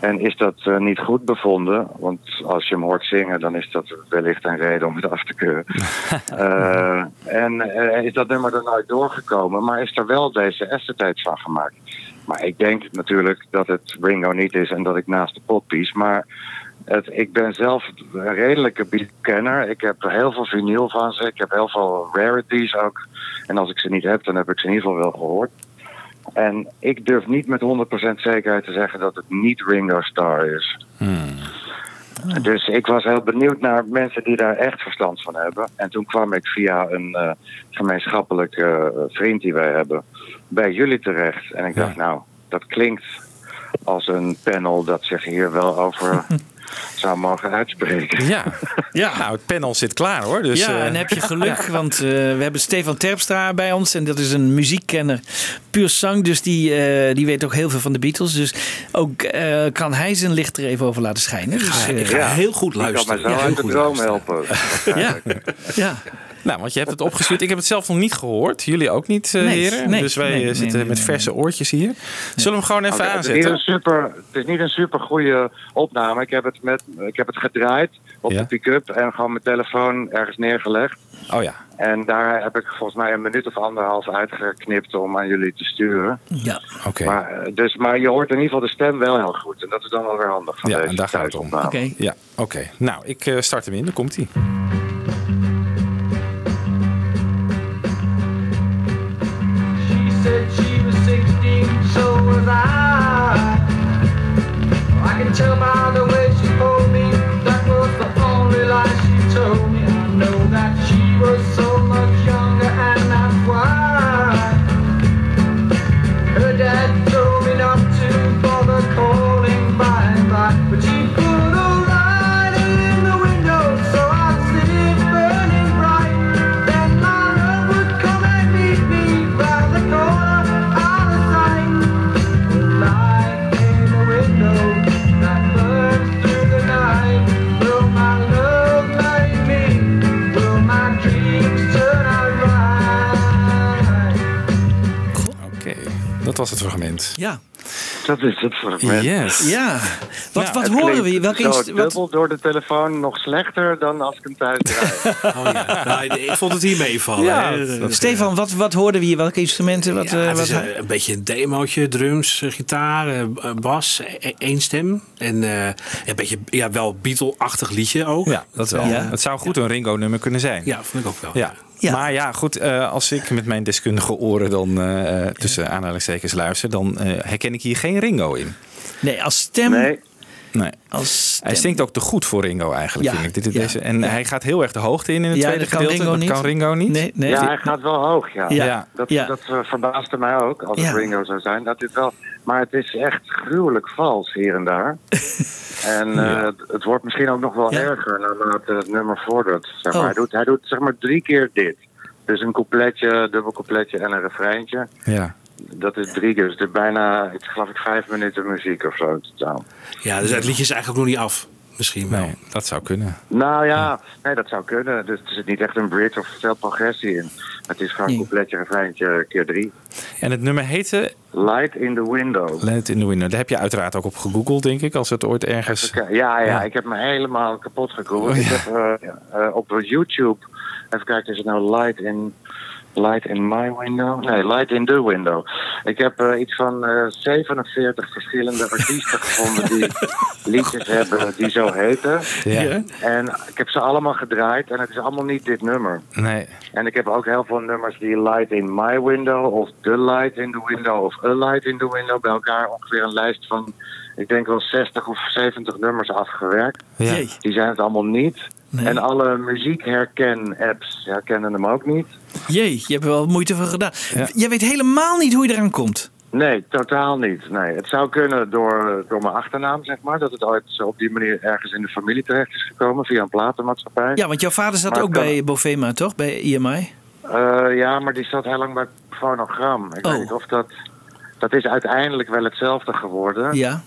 Speaker 5: En is dat niet goed bevonden? Want als je hem hoort zingen, dan is dat wellicht een reden om het af te keuren. En is dat nummer er nooit doorgekomen, maar is er wel deze acetate van gemaakt. Maar ik denk natuurlijk dat het Ringo niet is en dat ik naast de pot pies. Maar het, ik ben zelf een redelijke Beatle-kenner. Ik heb heel veel vinyl van ze. Ik heb heel veel rarities ook. En als ik ze niet heb, dan heb ik ze in ieder geval wel gehoord. En ik durf niet met 100% zekerheid te zeggen dat het niet Ringo Starr is. Dus ik was heel benieuwd naar mensen die daar echt verstand van hebben. En toen kwam ik via een eh, gemeenschappelijke eh, vriend die wij hebben bij jullie terecht. En ik
Speaker 3: Ja.
Speaker 5: dacht, nou, dat klinkt als een panel dat zich hier wel over zou mogen uitspreken.
Speaker 3: Ja.
Speaker 2: Ja.
Speaker 3: Nou, het panel zit klaar hoor. Dus,
Speaker 2: ja,
Speaker 3: eh,
Speaker 2: en heb je geluk, want eh, we hebben Stefan Terpstra bij ons. En dat is een muziekkenner, puur zang. Dus die, eh, die weet ook heel veel van de Beatles. Dus ook eh, kan hij zijn licht er even over laten schijnen. Dus, eh,
Speaker 4: ik ga heel goed
Speaker 5: Die kan mij
Speaker 4: luisteren.
Speaker 5: zo
Speaker 4: Ja,
Speaker 5: uit de droom
Speaker 4: luisteren.
Speaker 5: helpen.
Speaker 2: ja, ja.
Speaker 3: Nou, want je hebt het opgestuurd. Ik heb het zelf nog niet gehoord. Jullie ook niet, eh,
Speaker 2: Nee,
Speaker 3: heren.
Speaker 2: nee,
Speaker 3: dus wij
Speaker 2: nee,
Speaker 3: eh,
Speaker 2: nee,
Speaker 3: zitten
Speaker 2: nee,
Speaker 3: met verse oortjes hier. Zullen we hem gewoon even
Speaker 5: Oké, het, is niet
Speaker 3: aanzetten?
Speaker 5: een super, het is niet een super goede opname. Ik heb het, met, ik heb het gedraaid op
Speaker 3: Ja.
Speaker 5: de pick-up en gewoon mijn telefoon ergens neergelegd.
Speaker 3: Oh ja.
Speaker 5: En daar heb ik volgens mij een minuut of anderhalf uitgeknipt om aan jullie te sturen.
Speaker 2: ja.
Speaker 3: Oké.
Speaker 5: Maar, eh, dus, maar je hoort in ieder geval de stem wel heel goed. En dat is dan wel weer handig van
Speaker 3: Ja,
Speaker 5: deze
Speaker 3: en daar gaat het om.
Speaker 2: Oké.
Speaker 3: Ja, oké. Nou, ik start hem in. Dan komt hij.
Speaker 6: Said she was 16, so was I. I can tell by the way
Speaker 3: dat was het fragment.
Speaker 2: Ja.
Speaker 5: Dat is het fragment.
Speaker 3: Yes.
Speaker 2: Ja. Wat,
Speaker 3: Nou,
Speaker 2: wat horen we? Welke
Speaker 5: zo
Speaker 2: inst- wat,
Speaker 5: dubbel door de telefoon nog slechter dan als ik hem thuis draai.
Speaker 4: Oh, ja. nou, ik vond het hier meevallen.
Speaker 3: Ja,
Speaker 2: Stefan, wat, wat hoorden we hier? Welke instrumenten? Wat,
Speaker 4: Ja,
Speaker 2: eh,
Speaker 4: het
Speaker 2: wat
Speaker 4: is een, een beetje een demootje, drums, eh, gitaar, eh, bas, e- één stem. En eh, een beetje, ja, wel Beatle-achtig liedje ook.
Speaker 3: Ja, dat wel.
Speaker 2: Ja.
Speaker 3: Het zou goed een Ringo-nummer kunnen zijn.
Speaker 4: Ja, vond ik ook wel.
Speaker 3: Ja.
Speaker 2: Ja.
Speaker 3: Maar ja, goed, eh, als ik met mijn deskundige oren dan eh, eh, tussen aanhalingstekens luister, dan eh, herken ik hier geen Ringo in.
Speaker 2: nee, als stem.
Speaker 5: Nee,
Speaker 3: Nee.
Speaker 2: Als stem.
Speaker 3: Hij stinkt ook te goed voor Ringo eigenlijk,
Speaker 2: Ja,
Speaker 3: vind ik. Dit,
Speaker 2: ja,
Speaker 3: deze, en
Speaker 2: ja.
Speaker 3: hij gaat heel erg de hoogte in in het
Speaker 2: Ja,
Speaker 3: tweede
Speaker 2: dat kan
Speaker 3: gedeelte.
Speaker 2: Ringo
Speaker 3: dat
Speaker 2: niet.
Speaker 3: kan Ringo niet.
Speaker 2: Nee, nee.
Speaker 5: ja, hij gaat wel hoog, ja.
Speaker 2: Ja.
Speaker 3: Ja.
Speaker 5: Dat,
Speaker 2: Ja.
Speaker 5: dat verbaasde mij ook, als Ringo zou zijn. Dat dit wel, maar het is echt gruwelijk vals hier en daar. en eh, het, het wordt misschien ook nog wel
Speaker 2: Ja.
Speaker 5: erger naarmate het nummer vordert. Zeg maar.
Speaker 2: Oh.
Speaker 5: hij, doet, hij doet zeg maar drie keer dit. Dus een coupletje, dubbel coupletje en een refreintje.
Speaker 3: Ja.
Speaker 5: Dat is drie keer. Dus bijna, ik geloof ik, vijf minuten muziek of zo in totaal.
Speaker 4: Ja, dus het liedje is eigenlijk nog niet af. Misschien wel.
Speaker 3: Nee, dat zou kunnen.
Speaker 5: Nou ja, nee, dat zou kunnen. Dus er zit niet echt een bridge of veel progressie in. Het is gewoon een coupletje, refreintje, keer drie.
Speaker 3: En het nummer heette
Speaker 5: Light in the window.
Speaker 3: It in the Window. Daar heb je uiteraard ook op gegoogeld, denk ik, als het ooit ergens...
Speaker 5: Oké, Ja, ja,
Speaker 3: Ja.
Speaker 5: ik heb me helemaal kapot gegoogeld.
Speaker 3: Oh,
Speaker 5: Ik heb eh, eh, op YouTube, even kijken, is het nou Light in, light in My Window? Nee, Light in the Window. Ik heb eh, iets van eh 47 verschillende artiesten gevonden die liedjes hebben die zo heten.
Speaker 3: Ja.
Speaker 5: En ik heb ze allemaal gedraaid en het is allemaal niet dit nummer.
Speaker 3: Nee.
Speaker 5: En ik heb ook heel veel nummers die Light in My Window of The Light in the Window of A Light in the Window bij elkaar ongeveer een lijst van, ik denk wel 60 of 70 nummers afgewerkt.
Speaker 3: Ja.
Speaker 5: Die zijn het allemaal niet.
Speaker 2: Nee.
Speaker 5: En alle muziekherken-apps herkennen hem ook niet.
Speaker 2: Jee, je hebt er wel moeite voor gedaan.
Speaker 3: Ja.
Speaker 2: Jij weet helemaal niet hoe je eraan komt.
Speaker 5: Nee, totaal niet. Nee, het zou kunnen door, door mijn achternaam, zeg maar. Dat het ooit zo op die manier ergens in de familie terecht is gekomen via een platenmaatschappij.
Speaker 2: Ja, want jouw vader zat
Speaker 5: Maar
Speaker 2: ook
Speaker 5: kan-
Speaker 2: bij Bovema, toch? Bij IMI?
Speaker 5: Eh, ja, maar die zat heel lang bij Fonogram. Ik
Speaker 2: Oh.
Speaker 5: weet niet of dat... Dat is uiteindelijk wel hetzelfde geworden.
Speaker 2: Ja.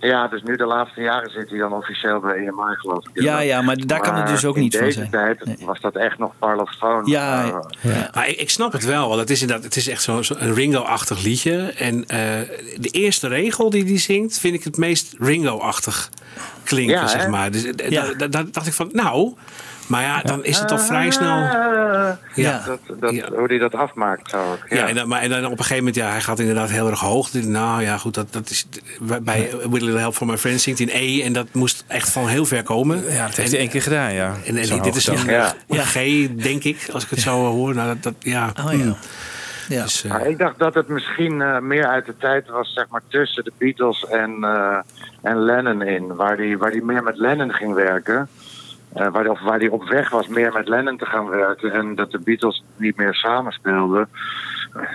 Speaker 5: Ja, dus nu de laatste jaren zit hij dan officieel bij EMI, geloof ik.
Speaker 2: Ja, ja, maar daar kan het dus ook
Speaker 5: in
Speaker 2: niet van
Speaker 5: deze
Speaker 2: zijn.
Speaker 5: tijd
Speaker 2: Nee.
Speaker 5: was dat echt nog Parlophone.
Speaker 2: Ja,
Speaker 5: Eh,
Speaker 2: ja.
Speaker 4: Maar ik, ik snap het wel, want het is, inderdaad, het is echt zo'n zo een Ringo-achtig liedje. En eh, de eerste regel die die zingt, vind ik het meest Ringo-achtig klinken,
Speaker 5: Ja,
Speaker 4: zeg maar. Dus eh,
Speaker 2: Ja.
Speaker 4: daar, daar- daar dacht ik van, nou, maar ja, dan is het toch vrij snel...
Speaker 2: Ja.
Speaker 5: Dat, dat,
Speaker 4: Ja.
Speaker 5: Hoe hij dat afmaakt zou ik.
Speaker 4: Ja, en, dan, maar, en dan op een gegeven moment, ja, hij gaat inderdaad heel erg hoog. Nou ja, goed, dat, dat is bij- Little Help from My Friends zingt in E. En dat moest echt van heel ver komen.
Speaker 3: Ja, dat heeft hij één keer gedaan, ja.
Speaker 4: En, dit is een,
Speaker 5: Ja.
Speaker 4: G, denk ik, als ik het zo hoor. Nou, dat, dat, ja.
Speaker 2: Oh ja. Ja.
Speaker 4: Dus, eh,
Speaker 5: ik dacht dat het misschien eh, meer uit de tijd was, zeg maar, tussen de Beatles en, eh, en Lennon in. Waar die, waar die meer met Lennon ging werken. Eh, waar, of die op weg was meer met Lennon te gaan werken. En dat de Beatles niet meer samenspeelden.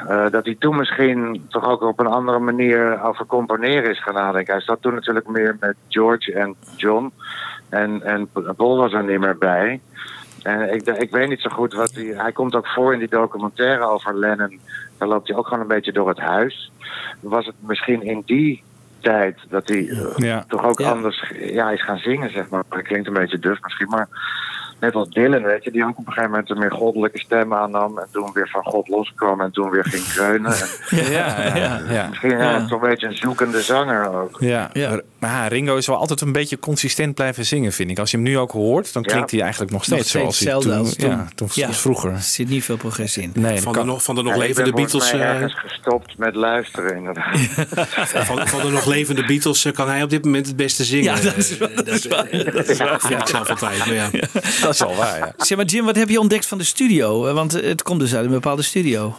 Speaker 5: Eh, dat hij toen misschien toch ook op een andere manier over componeren is gaan nadenken. Hij zat toen natuurlijk meer met George en John. En, en Paul was er niet meer bij. En ik, ik weet niet zo goed wat hij. Hij komt ook voor in die documentaire over Lennon. Daar loopt hij ook gewoon een beetje door het huis. Was het misschien in die tijd dat hij eh,
Speaker 3: Ja.
Speaker 5: toch ook
Speaker 2: Ja.
Speaker 5: anders ja, is gaan zingen, zeg maar. Het klinkt een beetje duf misschien, maar net als Dylan, weet je, die ook op een gegeven moment een meer goddelijke stem aannam. En toen weer van God loskwam en toen weer ging kreunen. En
Speaker 3: Ja, ja, ja. ja.
Speaker 5: misschien ja. Toch een beetje een zoekende zanger ook.
Speaker 3: Ja,
Speaker 2: Ja.
Speaker 3: maar ja, Ringo is wel altijd een beetje consistent blijven zingen, vind ik. Als je hem nu ook hoort, dan
Speaker 5: Ja.
Speaker 3: klinkt hij eigenlijk nog steeds,
Speaker 2: steeds
Speaker 3: zoals hij
Speaker 2: hetzelfde
Speaker 3: toen,
Speaker 2: als toen.
Speaker 3: Ja, toen
Speaker 2: Ja.
Speaker 3: als vroeger.
Speaker 2: Er zit niet veel progressie in.
Speaker 3: Nee, dat
Speaker 4: van, de
Speaker 3: kan-
Speaker 4: nog, van de nog levende Beatles... eh,
Speaker 5: ergens gestopt met luisteren, inderdaad.
Speaker 4: van, van de nog levende Beatles eh, kan hij op dit moment het beste zingen.
Speaker 2: Ja, dat is wel-
Speaker 4: Eh,
Speaker 2: dat is Dat
Speaker 4: ik zelf altijd. Maar ja.
Speaker 3: Dat is wel waar, ja.
Speaker 2: Zeg maar Jim, wat heb je ontdekt van de studio? Eh, Want het komt dus uit een bepaalde studio.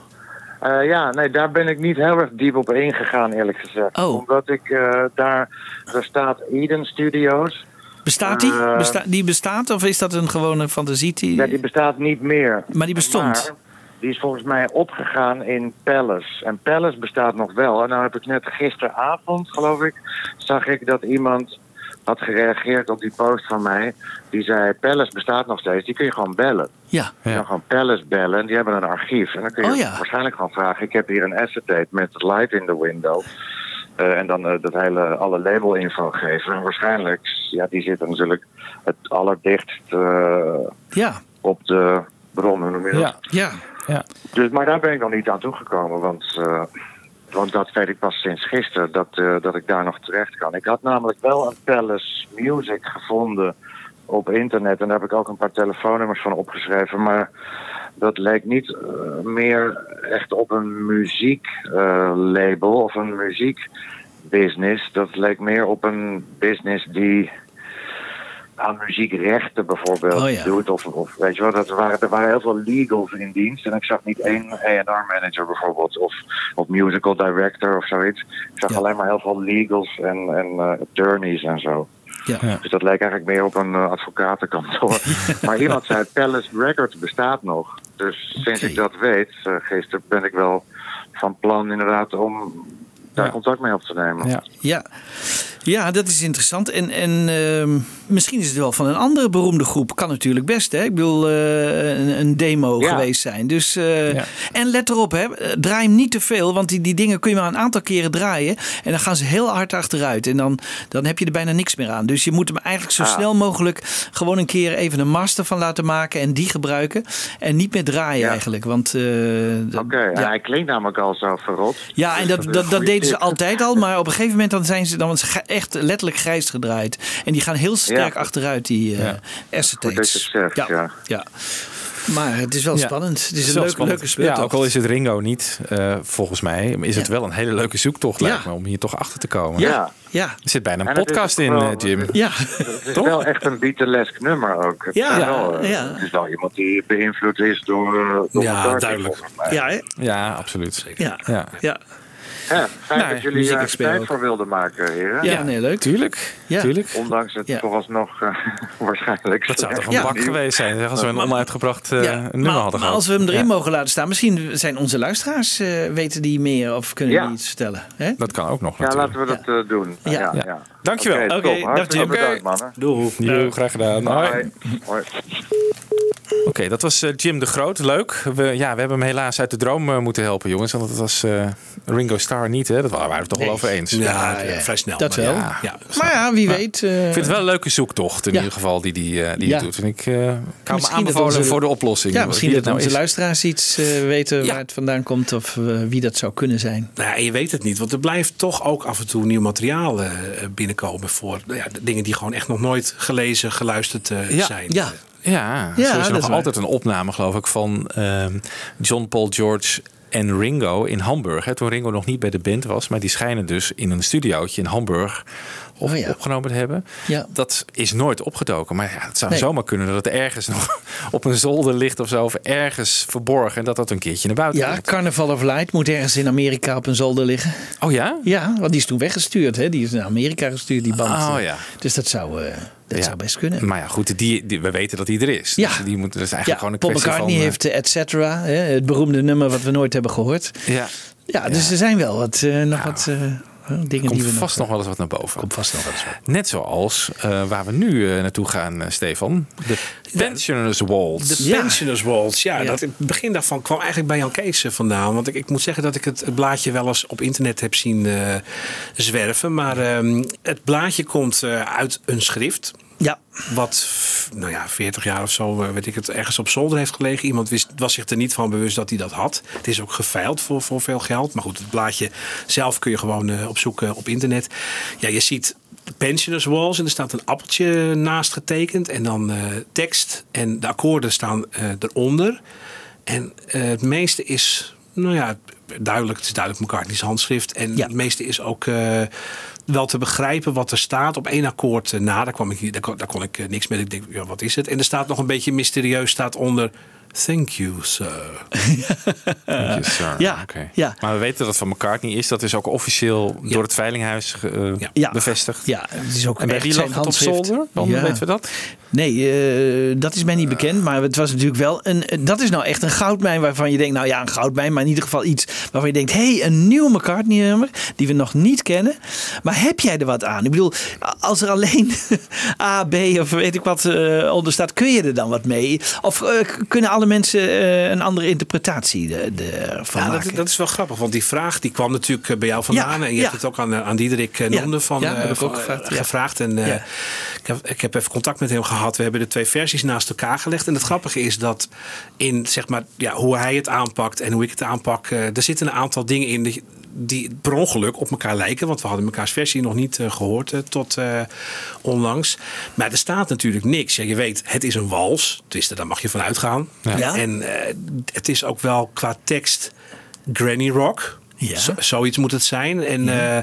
Speaker 5: Eh, ja, nee, daar ben ik niet heel erg diep op ingegaan, eerlijk gezegd.
Speaker 2: Oh.
Speaker 5: Omdat ik eh, daar, daar staat Eden Studios.
Speaker 2: Bestaat die?
Speaker 5: Eh.
Speaker 2: Besta die bestaat of is dat een gewone fantasie?
Speaker 5: Ja, die bestaat niet meer.
Speaker 2: Maar die bestond?
Speaker 5: Maar die is volgens mij opgegaan in Palace. En Palace bestaat nog wel. En nou heb ik net gisteravond, geloof ik, zag ik dat iemand had gereageerd op die post van mij. Die zei, Palace bestaat nog steeds. Die kun je gewoon bellen.
Speaker 2: Ja.
Speaker 5: Je kan gewoon Palace bellen en die hebben een archief. En dan kun je
Speaker 2: Oh ja.
Speaker 5: waarschijnlijk gewoon vragen. Ik heb hier een acetate met light in the window. Eh, en dan eh, dat hele, alle labelinfo geven. En waarschijnlijk, ja, die zitten natuurlijk het allerdichtst eh,
Speaker 2: Ja.
Speaker 5: op de bron. hoe noem je dat?
Speaker 3: Ja,
Speaker 2: Ja.
Speaker 3: ja.
Speaker 5: Dus, maar daar ben ik nog niet aan toegekomen. Want eh, want dat weet ik pas sinds gisteren, dat, eh, dat ik daar nog terecht kan. Ik had namelijk wel een Palace Music gevonden op internet. En daar heb ik ook een paar telefoonnummers van opgeschreven. Maar dat leek niet eh, meer echt op een muzieklabel of een muziekbusiness. Dat leek meer op een business die aan muziekrechten bijvoorbeeld
Speaker 2: Oh ja.
Speaker 5: doet. Of, of weet je wel, dat waren, er waren heel veel legals in dienst. En ik zag niet één A&R manager bijvoorbeeld. Of, of musical director of zoiets. Ik zag
Speaker 2: Ja.
Speaker 5: alleen maar heel veel legals en, en eh, attorneys en zo.
Speaker 2: Ja.
Speaker 5: Dus dat leek eigenlijk meer op een eh, advocatenkantoor. maar iemand zei, Palace Records bestaat nog. Dus sinds ik dat weet, eh gisteren, ben ik wel van plan inderdaad om daar
Speaker 3: Ja.
Speaker 5: contact mee op te nemen.
Speaker 3: Ja.
Speaker 2: Ja. Ja, dat is interessant. En, en ehm, misschien is het wel van een andere beroemde groep. Kan natuurlijk best. Hè? Ik bedoel, eh, een, een demo
Speaker 5: Ja.
Speaker 2: geweest zijn. Dus, eh,
Speaker 3: Ja.
Speaker 2: En let erop, hè, draai hem niet te veel. Want die, die dingen kun je maar een aantal keren draaien. En dan gaan ze heel hard achteruit. En dan, dan heb je er bijna niks meer aan. Dus je moet hem eigenlijk zo
Speaker 5: Ah.
Speaker 2: snel mogelijk gewoon een keer even een master van laten maken. En die gebruiken. En niet meer draaien
Speaker 5: Ja.
Speaker 2: eigenlijk. Want, eh, dat-
Speaker 5: Oké,
Speaker 2: ja.
Speaker 5: hij klinkt namelijk al zo verrot.
Speaker 2: Ja, en dat,
Speaker 5: is een
Speaker 2: dat, dat
Speaker 5: goede
Speaker 2: deden ze altijd al. Maar op een gegeven moment dan zijn ze dan echt letterlijk grijs gedraaid. En die gaan heel sterk
Speaker 5: Ja.
Speaker 2: achteruit, die eh
Speaker 3: Ja.
Speaker 5: ja.
Speaker 2: ja. Maar het is wel
Speaker 3: Ja.
Speaker 2: spannend. Het is een leuke,
Speaker 3: spannend.
Speaker 2: leuke speurtocht.
Speaker 3: Ja, ook al is het Ringo niet, eh, volgens mij, is het
Speaker 2: Ja.
Speaker 3: wel een hele leuke zoektocht
Speaker 2: Ja.
Speaker 3: lijkt me, om hier toch achter te komen.
Speaker 5: Ja,
Speaker 2: Ja,
Speaker 3: Er zit bijna
Speaker 5: En
Speaker 3: een podcast in,
Speaker 5: wel-
Speaker 3: eh, Jim.
Speaker 2: ja.
Speaker 5: het is
Speaker 3: Toch?
Speaker 5: wel echt een Beatlesk nummer ook. Het,
Speaker 2: Ja,
Speaker 5: is wel,
Speaker 2: ja.
Speaker 5: het is wel iemand die beïnvloed is door, door
Speaker 4: Ja, duidelijk.
Speaker 2: Ja, hè?
Speaker 3: Ja, absoluut.
Speaker 2: ja.
Speaker 3: Ja.
Speaker 2: ja.
Speaker 5: Ja, fijn
Speaker 3: Nou,
Speaker 5: dat jullie er
Speaker 2: muziekexpert
Speaker 5: tijd voor wilden maken, heren.
Speaker 2: Ja, nee, leuk.
Speaker 3: Tuurlijk,
Speaker 2: Ja.
Speaker 3: tuurlijk.
Speaker 5: Ondanks het
Speaker 2: Ja.
Speaker 5: vooralsnog eh, waarschijnlijk...
Speaker 3: Dat zou toch een
Speaker 2: Ja.
Speaker 3: bak geweest zijn als we een onuitgebracht eh,
Speaker 2: Ja,
Speaker 3: nummer
Speaker 2: maar,
Speaker 3: hadden
Speaker 2: maar
Speaker 3: gehad.
Speaker 2: als we hem erin
Speaker 3: Ja,
Speaker 2: mogen laten staan, misschien zijn onze luisteraars eh, weten die meer of kunnen
Speaker 5: Ja.
Speaker 2: die iets vertellen. Hè?
Speaker 3: Dat kan ook nog
Speaker 5: Ja,
Speaker 3: natuurlijk.
Speaker 5: laten we dat eh, doen.
Speaker 2: Ja.
Speaker 5: Ja.
Speaker 3: Ja.
Speaker 5: Ja.
Speaker 3: Dankjewel.
Speaker 5: Oké,
Speaker 2: Oké,
Speaker 5: top.
Speaker 2: dag,
Speaker 5: bedankt, mannen.
Speaker 3: Graag gedaan. Hoi.
Speaker 5: Hoi.
Speaker 3: Oké, dat was eh, Jim de Groot. Leuk. We, ja, we hebben hem helaas uit de droom eh, moeten helpen, jongens. Want het was eh, Ringo Starr niet, hè? Dat waren we het toch wel over eens.
Speaker 4: Ja,
Speaker 2: ja.
Speaker 4: vrij snel.
Speaker 2: Dat
Speaker 4: maar
Speaker 2: wel.
Speaker 4: Ja, ja.
Speaker 2: Maar ja, wie weet. eh,
Speaker 3: Ik vind het wel een leuke zoektocht in
Speaker 2: Ja.
Speaker 3: ieder geval die, die, eh, die je doet. En ik eh, kan me
Speaker 2: Misschien dat
Speaker 3: aanbevolen
Speaker 2: onze-
Speaker 3: voor de oplossing.
Speaker 2: ja, misschien dat onze
Speaker 3: nou is.
Speaker 2: luisteraars iets weten
Speaker 3: Ja.
Speaker 2: waar het vandaan komt of eh, wie dat zou kunnen zijn.
Speaker 4: Nou je weet het niet, want er blijft toch ook af en toe nieuw materiaal binnenkomen voor nou dingen die gewoon echt nog nooit gelezen, geluisterd eh,
Speaker 3: Ja,
Speaker 4: zijn.
Speaker 2: Ja,
Speaker 3: Ja, is er nog
Speaker 2: is waar.
Speaker 3: altijd een opname, geloof ik, van ehm, John Paul George en Ringo in Hamburg. Hè, toen Ringo nog niet bij de band was, maar die schijnen dus in een studiootje in Hamburg op,
Speaker 2: Oh ja.
Speaker 3: opgenomen te hebben.
Speaker 2: Ja.
Speaker 3: Dat is nooit opgedoken. Maar ja, het zou
Speaker 2: Nee.
Speaker 3: zomaar kunnen dat het ergens nog op een zolder ligt of zo, of ergens verborgen en dat dat een keertje naar buiten
Speaker 2: ja,
Speaker 3: komt.
Speaker 2: Carnival of Light moet ergens in Amerika op een zolder liggen.
Speaker 3: Oh ja?
Speaker 2: Ja, want die is toen weggestuurd. Hè? Die is naar Amerika gestuurd, die band.
Speaker 3: Oh ja.
Speaker 2: Dus dat zou, eh, dat
Speaker 3: Ja.
Speaker 2: zou best kunnen.
Speaker 3: Maar ja, goed, die, die- we weten dat die er is.
Speaker 2: Ja.
Speaker 3: Dus die moet, dat is eigenlijk
Speaker 2: Ja,
Speaker 3: gewoon een
Speaker 2: Paul
Speaker 3: kwestie
Speaker 2: McCartney
Speaker 3: van...
Speaker 2: heeft eh, Et Cetera, hè, het beroemde nummer wat we nooit hebben gehoord.
Speaker 3: Ja,
Speaker 2: Ja, dus er zijn wel wat, eh, nog wat eh, dingen die
Speaker 3: komt
Speaker 2: we
Speaker 3: vast nog wel eens wat naar boven.
Speaker 2: Komt vast nog wel eens wat.
Speaker 3: Net zoals eh, waar we nu eh, naartoe gaan, eh, Stefan. De Pensioners Waltz.
Speaker 4: De
Speaker 2: Ja.
Speaker 4: Pensioners Waltz, ja,
Speaker 2: Ja.
Speaker 4: Dat, het begin daarvan kwam eigenlijk bij Jan Kees eh, vandaan. Want ik, ik moet zeggen dat ik het, het blaadje wel eens op internet heb zien eh, zwerven. Maar ehm, het blaadje komt eh, uit een schrift.
Speaker 2: Ja,
Speaker 4: Wat, nou ja, 40 jaar of zo, eh, weet ik het, ergens op zolder heeft gelegen. Iemand wist, was zich er niet van bewust dat hij dat had. Het is ook geveild voor, voor veel geld. Maar goed, het blaadje zelf kun je gewoon eh, opzoeken op internet. Ja, je ziet pensioners walls en er staat een appeltje naast getekend. En dan eh, tekst en de akkoorden staan eronder. En het meeste is, nou ja, duidelijk. Het is duidelijk McCartney's handschrift. En
Speaker 2: Ja.
Speaker 4: het meeste is ook wel te begrijpen wat er staat. Op één akkoord eh, na, daar, kwam ik, daar, kon, daar kon ik eh, niks mee. Ik denk, ja, wat is het? En er staat nog een beetje mysterieus, staat onder... Thank you, sir.
Speaker 3: Thank you, sir.
Speaker 2: Ja.
Speaker 3: Maar we weten dat het van McCartney is. Dat is ook officieel door het Veilinghuis ge- eh,
Speaker 4: Ja.
Speaker 2: Ja.
Speaker 3: bevestigd.
Speaker 2: ja, het is ook
Speaker 3: En bij
Speaker 2: echt
Speaker 3: wie
Speaker 2: zijn
Speaker 3: lag het op
Speaker 2: handschrift.
Speaker 3: zolder? Dan
Speaker 2: Ja.
Speaker 3: weten we dat.
Speaker 2: Nee, eh, dat is mij niet bekend. Maar het was natuurlijk wel een. Dat is nou echt een goudmijn waarvan je denkt, nou ja, een goudmijn, maar in ieder geval iets waarvan je denkt, hé, hey, een nieuw McCartney-nummer die we nog niet kennen. Maar heb jij er wat aan? Ik bedoel, als er alleen A, B of weet ik wat eh, onder staat, kun je er dan wat mee? Of kunnen alle bepaalde mensen eh, een andere interpretatie de, de, van
Speaker 4: Ja,
Speaker 2: maken.
Speaker 4: dat, dat is wel grappig, want die vraag die kwam natuurlijk eh, bij jou vandaan.
Speaker 2: Ja,
Speaker 4: en je
Speaker 2: ja.
Speaker 4: hebt het ook aan, eh, aan Diederik
Speaker 2: Ja.
Speaker 4: Nonde van,
Speaker 2: Ja, heb ik
Speaker 4: van,
Speaker 2: ook gevraagd.
Speaker 4: En eh,
Speaker 2: Ja.
Speaker 4: ik, heb, ik heb even contact met hem gehad. We hebben de twee versies naast elkaar gelegd. En het grappige is dat in zeg maar, ja, hoe hij het aanpakt en hoe ik het aanpak, eh, er zitten een aantal dingen in die, die per ongeluk op elkaar lijken. Want we hadden mekaars versie nog niet eh, gehoord eh, tot eh, onlangs. Maar er staat natuurlijk niks. Ja, je weet, het is een wals. Dus daar mag je van uitgaan.
Speaker 2: Ja.
Speaker 4: En eh, het is ook wel qua tekst granny rock.
Speaker 2: Ja.
Speaker 4: Zo- zoiets moet het zijn. En eh,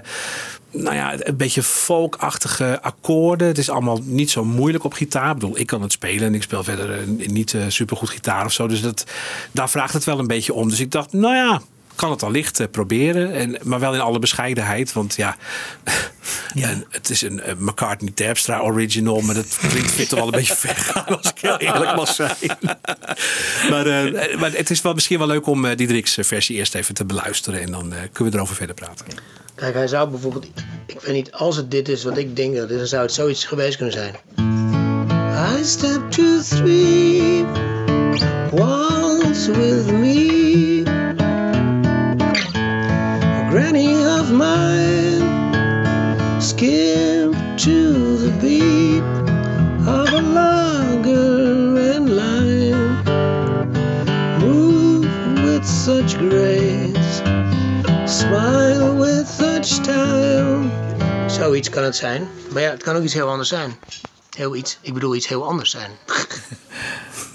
Speaker 4: nou ja, een beetje folkachtige akkoorden. Het is allemaal niet zo moeilijk op gitaar. Ik bedoel, ik kan het spelen en ik speel verder eh, niet super supergoed gitaar of zo. Dus dat, daar vraagt het wel een beetje om. Dus ik dacht, nou ja, kan het al licht eh, proberen. En, maar wel in alle bescheidenheid. Want ja, en het is een eh, McCartney Terpstra original. Maar dat klinkt fit toch wel een beetje ver gaan, als ik heel eerlijk mag zijn. maar, eh, maar het is wel misschien wel leuk om eh Diederik's versie eerst even te beluisteren. En dan eh, kunnen we erover verder praten.
Speaker 7: Kijk, hij zou bijvoorbeeld, ik weet niet, als het dit is wat ik denk dat het is, dan zou het zoiets geweest kunnen zijn. I step to three, waltz with me. Granny of mine, skip to the beat of a lager and lime. Move with such grace. Smile with such style. Zoiets kan het zijn. Maar ja, het kan ook iets heel anders zijn. Heel iets, ik bedoel iets heel anders zijn.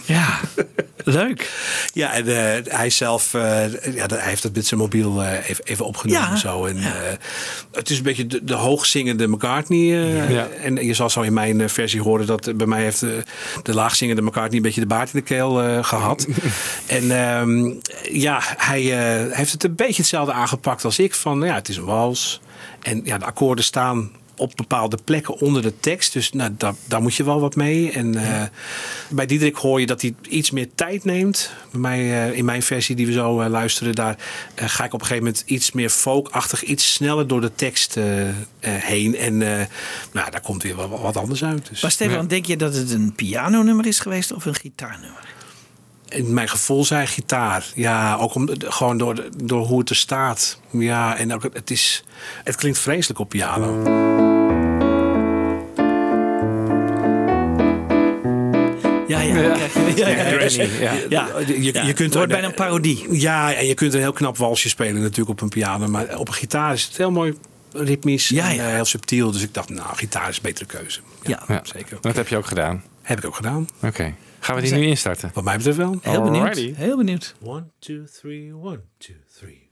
Speaker 2: Ja, leuk.
Speaker 4: Ja, en eh, hij zelf, eh, ja, hij heeft het met zijn mobiel eh, even, even opgenomen.
Speaker 2: Ja,
Speaker 4: Zo. En, eh, het is een beetje de, de hoogzingende McCartney.
Speaker 3: Ja.
Speaker 4: En je zal zo in mijn versie horen dat bij mij heeft de, de laagzingende McCartney een beetje de baard in de keel eh, gehad. en ehm, ja, hij eh, heeft het een beetje hetzelfde aangepakt als ik. Van ja, het is een wals. En ja, de akkoorden staan op bepaalde plekken onder de tekst. Dus nou, daar, daar moet je wel wat mee. En eh, bij Diederik hoor je dat hij iets meer tijd neemt. Bij mij, eh, in mijn versie die we zo eh, luisteren, daar ga ik op een gegeven moment iets meer folkachtig, iets sneller door de tekst heen. En eh, nou, daar komt weer wat, wat anders uit. Dus
Speaker 2: Maar Stefan, denk je dat het een pianonummer is geweest of een gitaarnummer?
Speaker 4: In mijn gevoel zei gitaar. Ja, ook om, gewoon door, door hoe het er staat. Ja, en ook, het, is, het klinkt vreselijk op piano.
Speaker 2: Ja, ja. ja. ja,
Speaker 4: Je, kunt
Speaker 2: Het wordt bijna een parodie.
Speaker 4: Ja, en je kunt een heel knap walsje spelen natuurlijk op een piano. Maar op een gitaar is het heel mooi ritmisch
Speaker 2: Ja,
Speaker 4: en
Speaker 2: ja.
Speaker 4: eh, heel subtiel. Dus ik dacht, nou, gitaar is een betere keuze. Ja,
Speaker 2: Ja.
Speaker 4: zeker.
Speaker 3: Dat heb je ook gedaan.
Speaker 4: Heb ik ook gedaan.
Speaker 3: Oké. Gaan we die nu instarten?
Speaker 4: Wat mij betreft wel.
Speaker 2: Heel benieuwd.
Speaker 3: Alrighty.
Speaker 2: Heel benieuwd.
Speaker 4: One, two, three, one, two, three.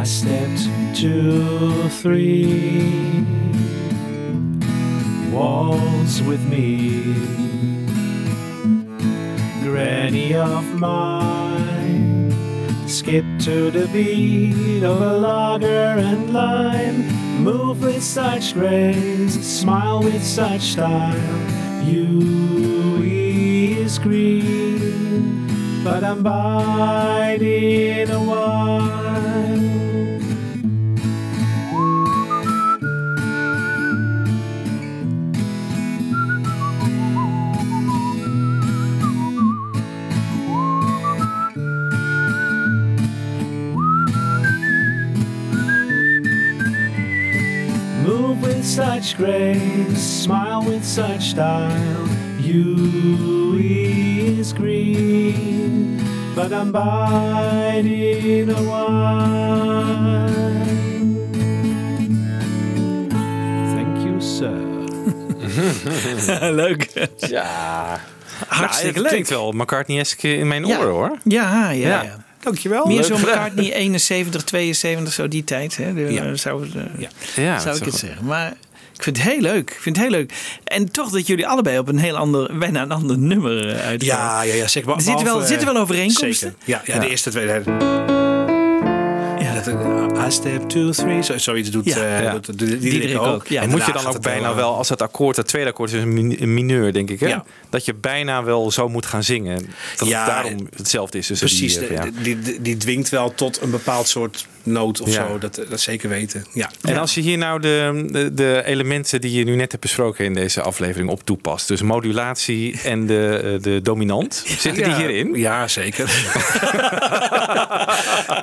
Speaker 8: I stepped two, three walls with me. Granny of mine, skip to the beat of a lager and lime. Move with such grace, smile with such style. You is green, but I'm biding a while. Such grace, smile with such style. You is green, but I'm biding a while. Thank you, sir.
Speaker 2: Leuk.
Speaker 3: Ja.
Speaker 2: Hartstikke
Speaker 3: het
Speaker 2: leuk.
Speaker 3: klinkt wel McCartney-esque in mijn
Speaker 2: Ja.
Speaker 3: oren hoor.
Speaker 2: Ja, ja,
Speaker 3: Ja.
Speaker 2: ja.
Speaker 4: Dankjewel.
Speaker 2: Meer zo'n. McCartney 71, 72, zo die tijd. Hè? De,
Speaker 4: Ja.
Speaker 2: Zou, het, eh,
Speaker 4: Ja.
Speaker 3: Ja,
Speaker 2: zou ik het zeggen. Maar ik vind het heel leuk. Ik vind het heel leuk. En toch dat jullie allebei op een heel ander, bijna een ander nummer eh, uitkomen.
Speaker 4: Ja, ja, ja, zeker.
Speaker 2: Er zitten wel, zitten wel
Speaker 4: eh,
Speaker 2: overeenkomsten.
Speaker 4: Zeker. Ja, ja,
Speaker 3: Ja.
Speaker 4: de eerste twee. derde. Ja, dat, eh, I step two, three. Zo, zoiets doet
Speaker 2: Ja.
Speaker 4: eh,
Speaker 3: Ja.
Speaker 4: doet de- Diederik
Speaker 2: Diederik
Speaker 4: ook.
Speaker 2: ook, ja.
Speaker 3: En moet je dan ook bijna
Speaker 4: eh,
Speaker 3: wel, als het akkoord, het tweede akkoord is een min- een mineur, denk ik, hè?
Speaker 4: Ja.
Speaker 3: Dat je bijna wel zo moet gaan zingen. Dat
Speaker 4: Ja,
Speaker 3: het daarom hetzelfde is
Speaker 4: Precies,
Speaker 3: die,
Speaker 4: de-
Speaker 3: eh, ja.
Speaker 4: die, die, die dwingt wel tot een bepaald soort noot of
Speaker 3: Ja.
Speaker 4: zo. Dat, dat zeker weten. Ja.
Speaker 3: En als je hier nou de, de, de elementen die je nu net hebt besproken in deze aflevering op toepast. Dus modulatie en de, eh, de dominant. Zitten die hierin?
Speaker 4: Ja, zeker.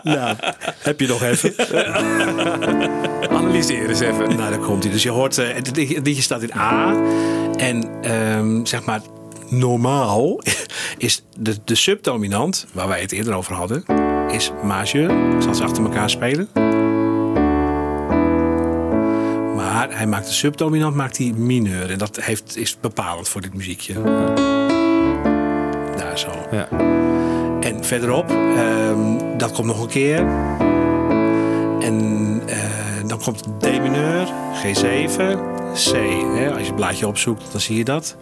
Speaker 4: nou, heb je nog even?
Speaker 3: Analyseer eens even.
Speaker 4: Nou, daar komt hij. Dus je hoort, eh, het liedje- het liedje staat in A. En ehm, zeg maar, normaal is de, de subdominant, waar wij het eerder over hadden, is majeur. Ik zal ze achter elkaar spelen. Maar hij maakt de subdominant maakt hij mineur. En dat heeft, is bepalend voor dit muziekje. Daar zo.
Speaker 3: Ja.
Speaker 4: En verderop, ehm, dat komt nog een keer. En eh, dan komt D mineur, G7, C. Hè? Als je het blaadje opzoekt, dan zie je dat.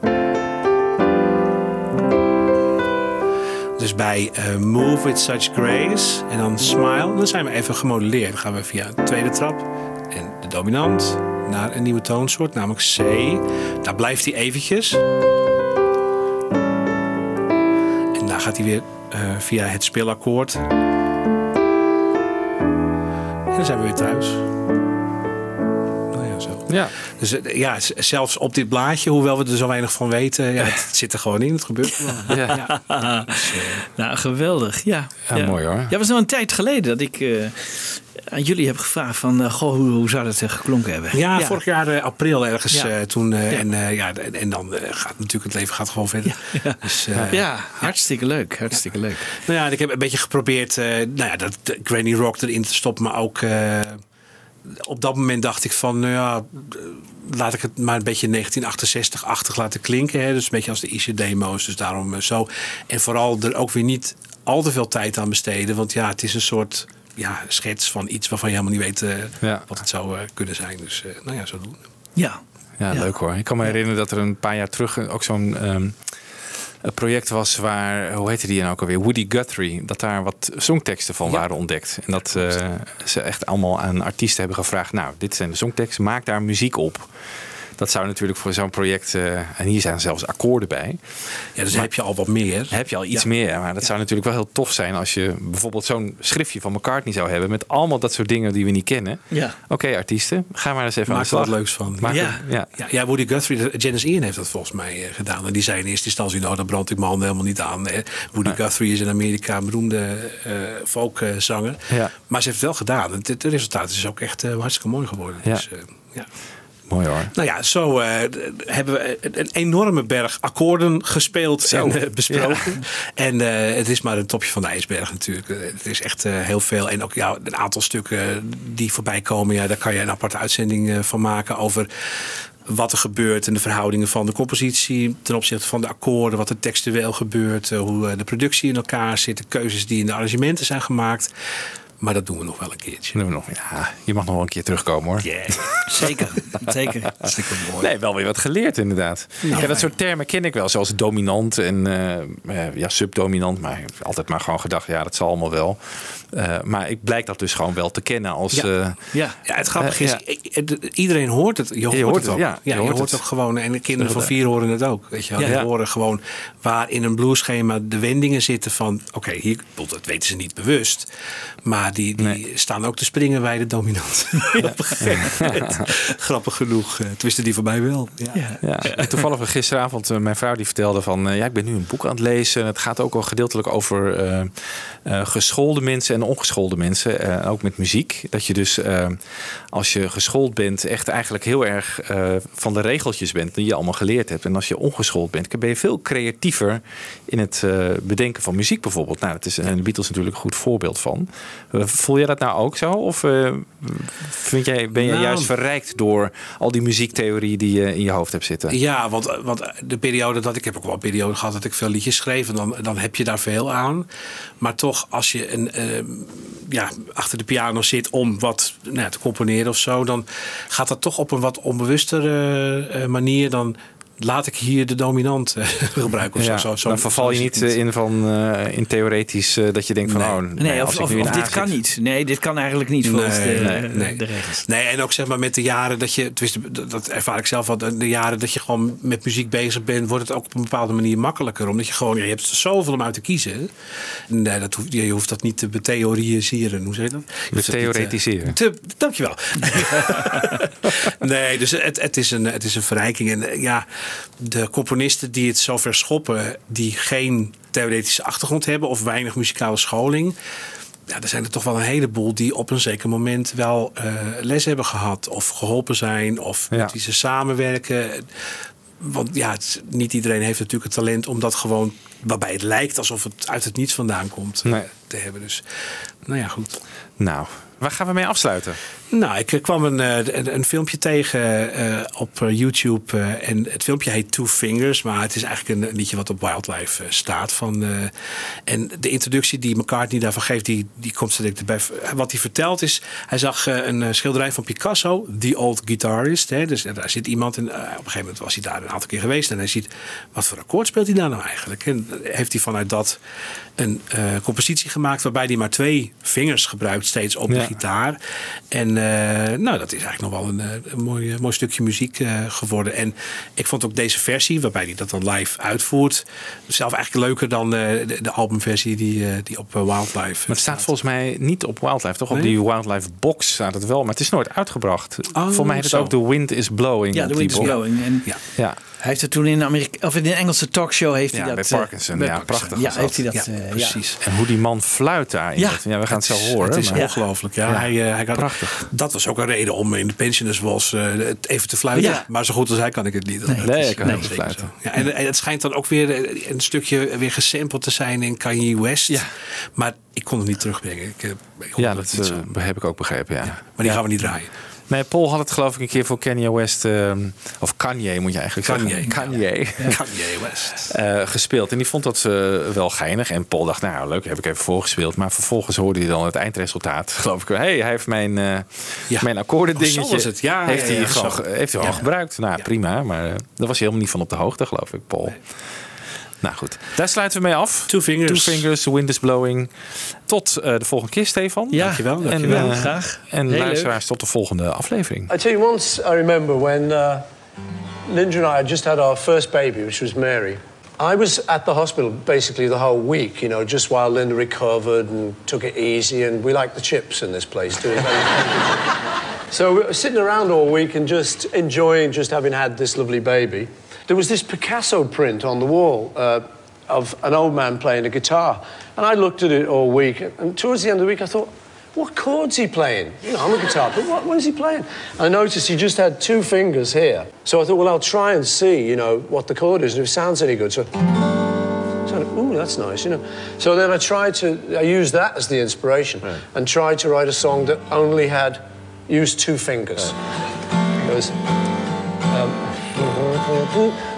Speaker 4: Dus bij eh, Move with Such Grace en dan Smile, dan zijn we even gemodelleerd. Dan gaan we via de tweede trap en de dominant naar een nieuwe toonsoort, namelijk C. Daar blijft hij eventjes. En daar gaat hij weer eh, via het speelakkoord. En dan zijn we weer thuis. Ja.
Speaker 3: Ja.
Speaker 4: Dus eh, ja, zelfs op dit blaadje, hoewel we er zo weinig van weten, ja, het zit er gewoon in. Het gebeurt gewoon.
Speaker 3: Ja.
Speaker 2: Nou, geweldig. Ja,
Speaker 3: Ja, mooi hoor.
Speaker 2: Ja, het was nog een tijd geleden dat ik eh, aan jullie heb gevraagd van... eh, goh, hoe, hoe zou dat geklonken hebben?
Speaker 4: Ja, vorig jaar eh, april ergens
Speaker 2: Ja.
Speaker 4: eh, toen. eh,
Speaker 2: Ja.
Speaker 4: En, eh, ja, en, en dan eh, gaat natuurlijk het leven gaat gewoon verder.
Speaker 2: Ja.
Speaker 4: Dus, eh,
Speaker 2: Ja, hartstikke leuk. Hartstikke leuk.
Speaker 4: Nou ja, ik heb een beetje geprobeerd eh, nou ja, dat, Granny Rock erin te stoppen. Maar ook eh, op dat moment dacht ik van, nou ja, laat ik het maar een beetje 1968-achtig laten klinken. Hè? Dus een beetje als de Easy Demo's. Dus daarom eh, zo. En vooral er ook weer niet al te veel tijd aan besteden. Want ja, het is een soort ja, schets van iets waarvan je helemaal niet weet eh,
Speaker 3: Ja.
Speaker 4: wat het zou eh, kunnen zijn. Dus eh, nou ja, zo doen.
Speaker 2: Ja.
Speaker 3: Ja,
Speaker 2: Ja.
Speaker 3: leuk hoor. Ik kan me herinneren dat er een paar jaar terug ook zo'n ehm, een project was waar, hoe heette die nou ook alweer? Woody Guthrie. Dat daar wat songteksten van waren ontdekt. En dat eh, ze echt allemaal aan artiesten hebben gevraagd. Nou, dit zijn de songteksten, maak daar muziek op. Dat zou natuurlijk voor zo'n project, eh, en hier zijn zelfs akkoorden bij.
Speaker 4: Ja, dus heb je al wat meer.
Speaker 3: Heb je al iets
Speaker 4: Ja.
Speaker 3: meer. Maar dat zou natuurlijk wel heel tof zijn als je bijvoorbeeld zo'n schriftje van McCartney zou hebben. Met allemaal dat soort dingen die we niet kennen.
Speaker 2: Ja.
Speaker 3: Oké, artiesten, ga maar eens even aan
Speaker 4: Maak
Speaker 3: de
Speaker 4: er
Speaker 3: slag.
Speaker 4: wat leuks van.
Speaker 3: Maak
Speaker 2: Ja.
Speaker 3: ja.
Speaker 4: Ja, ja, Woody Guthrie, Janis Ian heeft dat volgens mij eh, gedaan. En die zei in eerste instantie, nou, daar brand ik mijn handen helemaal niet aan. Woody Guthrie is in Amerika een beroemde eh folkzanger.
Speaker 3: Ja.
Speaker 4: Maar ze heeft het wel gedaan. Het, het resultaat is ook echt hartstikke mooi geworden. Dus, ja.
Speaker 3: Mooi hoor.
Speaker 4: Nou ja, zo eh, hebben we een, enorme berg akkoorden gespeeld
Speaker 3: Zo.
Speaker 4: en eh, besproken. En eh, het is maar een topje van de ijsberg natuurlijk. Het is echt heel veel. En ook ja, een aantal stukken die voorbij komen, ja, daar kan je een aparte uitzending van maken over wat er gebeurt en de verhoudingen van de compositie ten opzichte van de akkoorden, wat er textueel gebeurt, hoe de productie in elkaar zit, de keuzes die in de arrangementen zijn gemaakt. Maar dat doen we nog wel een keertje.
Speaker 3: Doen we nog. Ja, je mag nog wel een keer terugkomen hoor.
Speaker 4: Yeah.
Speaker 2: Zeker. Zeker.
Speaker 4: Hartstikke mooi.
Speaker 3: Nee, wel weer wat geleerd inderdaad. ja, dat soort termen ken ik wel, zoals dominant en eh, ja, subdominant. Maar altijd maar gewoon gedacht, ja, dat zal allemaal wel. Eh, maar ik blijk dat dus gewoon wel te kennen als...
Speaker 4: Ja.
Speaker 3: eh,
Speaker 2: Ja.
Speaker 4: Ja, het grappige is, iedereen hoort het. Je hoort,
Speaker 3: hoort
Speaker 4: het ook.
Speaker 3: ja,
Speaker 4: Ja,
Speaker 3: je
Speaker 4: je
Speaker 3: hoort
Speaker 4: hoort
Speaker 3: het.
Speaker 4: ook gewoon. En de kinderen van vier horen het ook. Weet je wel. Die horen gewoon waar in een blueschema de wendingen zitten van... Oké, hier, dat weten ze niet bewust. Maar die, die
Speaker 3: Nee.
Speaker 4: staan ook te springen bij de dominant. Grappig genoeg. eh, Twisten die voorbij wel. Ja.
Speaker 2: Ja.
Speaker 3: Ja, toevallig gisteravond, mijn vrouw die vertelde van... eh, ja, ik ben nu een boek aan het lezen. Het gaat ook al gedeeltelijk over eh, eh, geschoolde mensen en ongeschoolde mensen. eh, ook met muziek. Dat je dus, eh, als je geschoold bent, echt eigenlijk heel erg eh, van de regeltjes bent... die je allemaal geleerd hebt. En als je ongeschoold bent, ben je veel creatiever... in het bedenken van muziek bijvoorbeeld. Nou, dat is en de Beatles natuurlijk een goed voorbeeld van. Voel jij dat nou ook zo? Of vind jij, ben je
Speaker 4: Nou,
Speaker 3: juist verrijkt door al die muziektheorie die je in je hoofd hebt zitten?
Speaker 4: Ja, want, want de periode dat ik heb ook wel een periode gehad dat ik veel liedjes schreef. En dan, dan heb je daar veel aan. Maar toch, als je een, ja, achter de piano zit om wat nou, te componeren of zo, dan gaat dat toch op een wat onbewustere eh, manier. Dan laat ik hier de dominant eh, gebruiken of
Speaker 3: Ja,
Speaker 4: zo. zo, zo
Speaker 3: dan verval je niet eh, in van eh, in theoretisch eh, dat je denkt van
Speaker 4: Nee.
Speaker 3: oh
Speaker 2: Nee,
Speaker 3: als
Speaker 2: of, dit kan niet. Nee, dit kan eigenlijk niet volgens
Speaker 4: Nee,
Speaker 2: de,
Speaker 4: nee, nee.
Speaker 2: de regels.
Speaker 4: Nee, en ook zeg maar met de jaren dat je, tenminste, dat- ervaar ik zelf wel, de jaren dat je gewoon met muziek bezig bent, wordt het ook op een bepaalde manier makkelijker. Omdat je gewoon, ja, je hebt zoveel om uit te kiezen. Nee, dat hoef, je hoeft dat niet te betheoriseren. Hoe zeg je dat? Je hoeft
Speaker 3: Betheoretiseren.
Speaker 4: Te, dankjewel. nee, dus het, het, is een, het is een verrijking. En ja, de componisten die het zover schoppen, die geen theoretische achtergrond hebben of weinig muzikale scholing. Ja, er zijn er toch wel een heleboel die op een zeker moment wel eh, les hebben gehad. Of geholpen zijn. Of
Speaker 3: Ja.
Speaker 4: met wie ze samenwerken. Want ja, het niet iedereen heeft natuurlijk het talent om dat gewoon... waarbij het lijkt alsof het uit het niets vandaan komt
Speaker 3: Nee.
Speaker 4: te hebben. Dus nou ja, goed.
Speaker 3: Nou, waar gaan we mee afsluiten?
Speaker 4: Nou, ik eh, kwam een, eh, een, een filmpje tegen eh, op YouTube. en het filmpje heet Two Fingers. Maar het is eigenlijk een, een liedje wat op Wildlife staat. Van, en de introductie die McCartney daarvan geeft, die, die komt zo erbij. Wat hij vertelt is, hij zag een schilderij van Picasso, The Old Guitarist. Hè, dus daar zit iemand en op een gegeven moment was hij daar een aantal keer geweest. En hij ziet, wat voor akkoord speelt hij daar nou eigenlijk? En heeft hij vanuit dat een compositie gemaakt waarbij hij maar twee vingers gebruikt steeds op de gitaar. En nou, dat is eigenlijk nog wel een, eh, een mooi, eh, mooi stukje muziek eh, geworden. En ik vond ook deze versie, waarbij hij dat dan live uitvoert, zelf eigenlijk leuker dan eh, de, de albumversie die, eh, die op eh, Wildlife
Speaker 3: Maar het staat volgens mij niet op Wildlife, toch? Op die Wildlife box staat het wel, maar het is nooit uitgebracht.
Speaker 4: Oh,
Speaker 3: Voor mij heet het ook The Wind is Blowing.
Speaker 2: Ja, The Wind is. Blowing. En
Speaker 4: Ja.
Speaker 3: Ja,
Speaker 2: hij heeft het toen in, Amerika of in een Engelse talkshow heeft
Speaker 3: Ja,
Speaker 2: hij
Speaker 3: bij
Speaker 2: dat... eh,
Speaker 3: Parkinson.
Speaker 2: bij
Speaker 3: Ja,
Speaker 2: Parkinson.
Speaker 3: prachtig
Speaker 2: Ja, heeft hij
Speaker 3: dat.
Speaker 4: Ja,
Speaker 2: eh, ja.
Speaker 4: precies.
Speaker 3: en hoe die man fluit daarin.
Speaker 2: Ja.
Speaker 3: dat- ja we gaan het, zo horen.
Speaker 4: Het is
Speaker 3: maar-
Speaker 4: ongelooflijk. Ja,
Speaker 2: Ja.
Speaker 4: Hij, eh, hij kan,
Speaker 3: Prachtig.
Speaker 4: Dat was ook een reden om in de Pensioners was eh, het even te fluiten.
Speaker 2: Ja.
Speaker 4: Maar zo goed als hij kan ik het niet.
Speaker 2: Nee.
Speaker 4: Dat
Speaker 3: Nee,
Speaker 4: is-
Speaker 3: ik kan goed fluiten.
Speaker 4: Ja, en, en het schijnt dan ook weer een stukje weer gesampled te zijn in Kanye West.
Speaker 3: Ja.
Speaker 4: Maar ik kon het niet terugbrengen. Ik, ik
Speaker 3: Ja, dat
Speaker 4: niet
Speaker 3: heb ik ook begrepen. Ja.
Speaker 4: Maar die gaan we niet draaien.
Speaker 3: Nee, Paul had het geloof ik een keer voor Kanye West, ehm, of Kanye moet je eigenlijk
Speaker 4: Kanye.
Speaker 3: zeggen. Kanye.
Speaker 4: Kanye West.
Speaker 3: eh, gespeeld. En die vond dat eh, wel geinig. En Paul dacht, nou leuk, heb ik even voorgespeeld. Maar vervolgens hoorde hij dan het eindresultaat. Geloof ik. Hé, hey, hij heeft mijn, eh
Speaker 4: Ja.
Speaker 3: mijn akkoorden
Speaker 4: Oh, zo
Speaker 3: dingetje.
Speaker 4: was het. Ja,
Speaker 3: heeft
Speaker 4: ja,
Speaker 3: hij
Speaker 4: ja,
Speaker 3: gewoon, heeft hij
Speaker 4: Ja.
Speaker 3: gebruikt. Nou,
Speaker 4: Ja.
Speaker 3: prima. Maar daar was hij helemaal niet van op de hoogte, geloof ik, Paul. Nou goed, daar sluiten we mee af.
Speaker 4: Two fingers.
Speaker 3: Two fingers, the wind is blowing. Tot eh, de volgende keer, Stefan.
Speaker 2: Ja,
Speaker 4: Dankjewel, dankjewel.
Speaker 3: En, eh,
Speaker 2: graag.
Speaker 3: En
Speaker 2: Heel leuk.
Speaker 3: luisteraars tot de volgende aflevering.
Speaker 9: I tell you, once I remember when uh, Linda and I had just had our first baby, which was Mary. I was at the hospital basically the whole week, you know, just while Linda recovered and took it easy. And we like the chips in this place too. so we were sitting around all week and just enjoying just having had this lovely baby. There was this Picasso print on the wall uh, of an old man playing a guitar. And I looked at it all week. And towards the end of the week, I thought, what chords he playing? You know, I'm a guitar player. What, what is he playing? And I noticed he just had two fingers here. So I thought, well, I'll try and see, you know, what the chord is and if it sounds any good. So, so ooh, that's nice, you know. So then I tried to, I used that as the inspiration and tried to write a song that only had used two fingers. It um, That's how it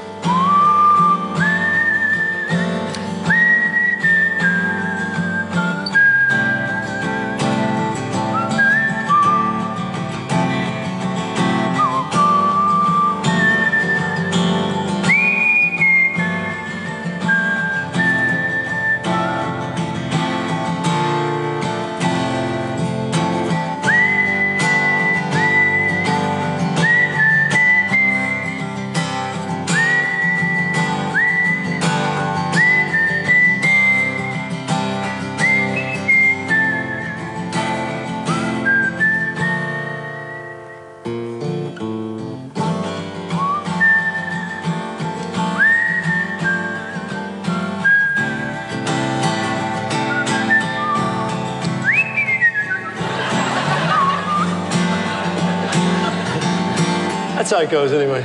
Speaker 9: goes anyway.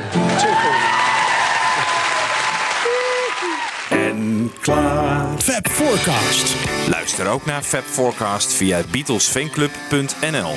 Speaker 8: En klaar.
Speaker 4: Fab Forecast.
Speaker 3: Luister ook naar Fab Forecast via beatlesfanclub.nl.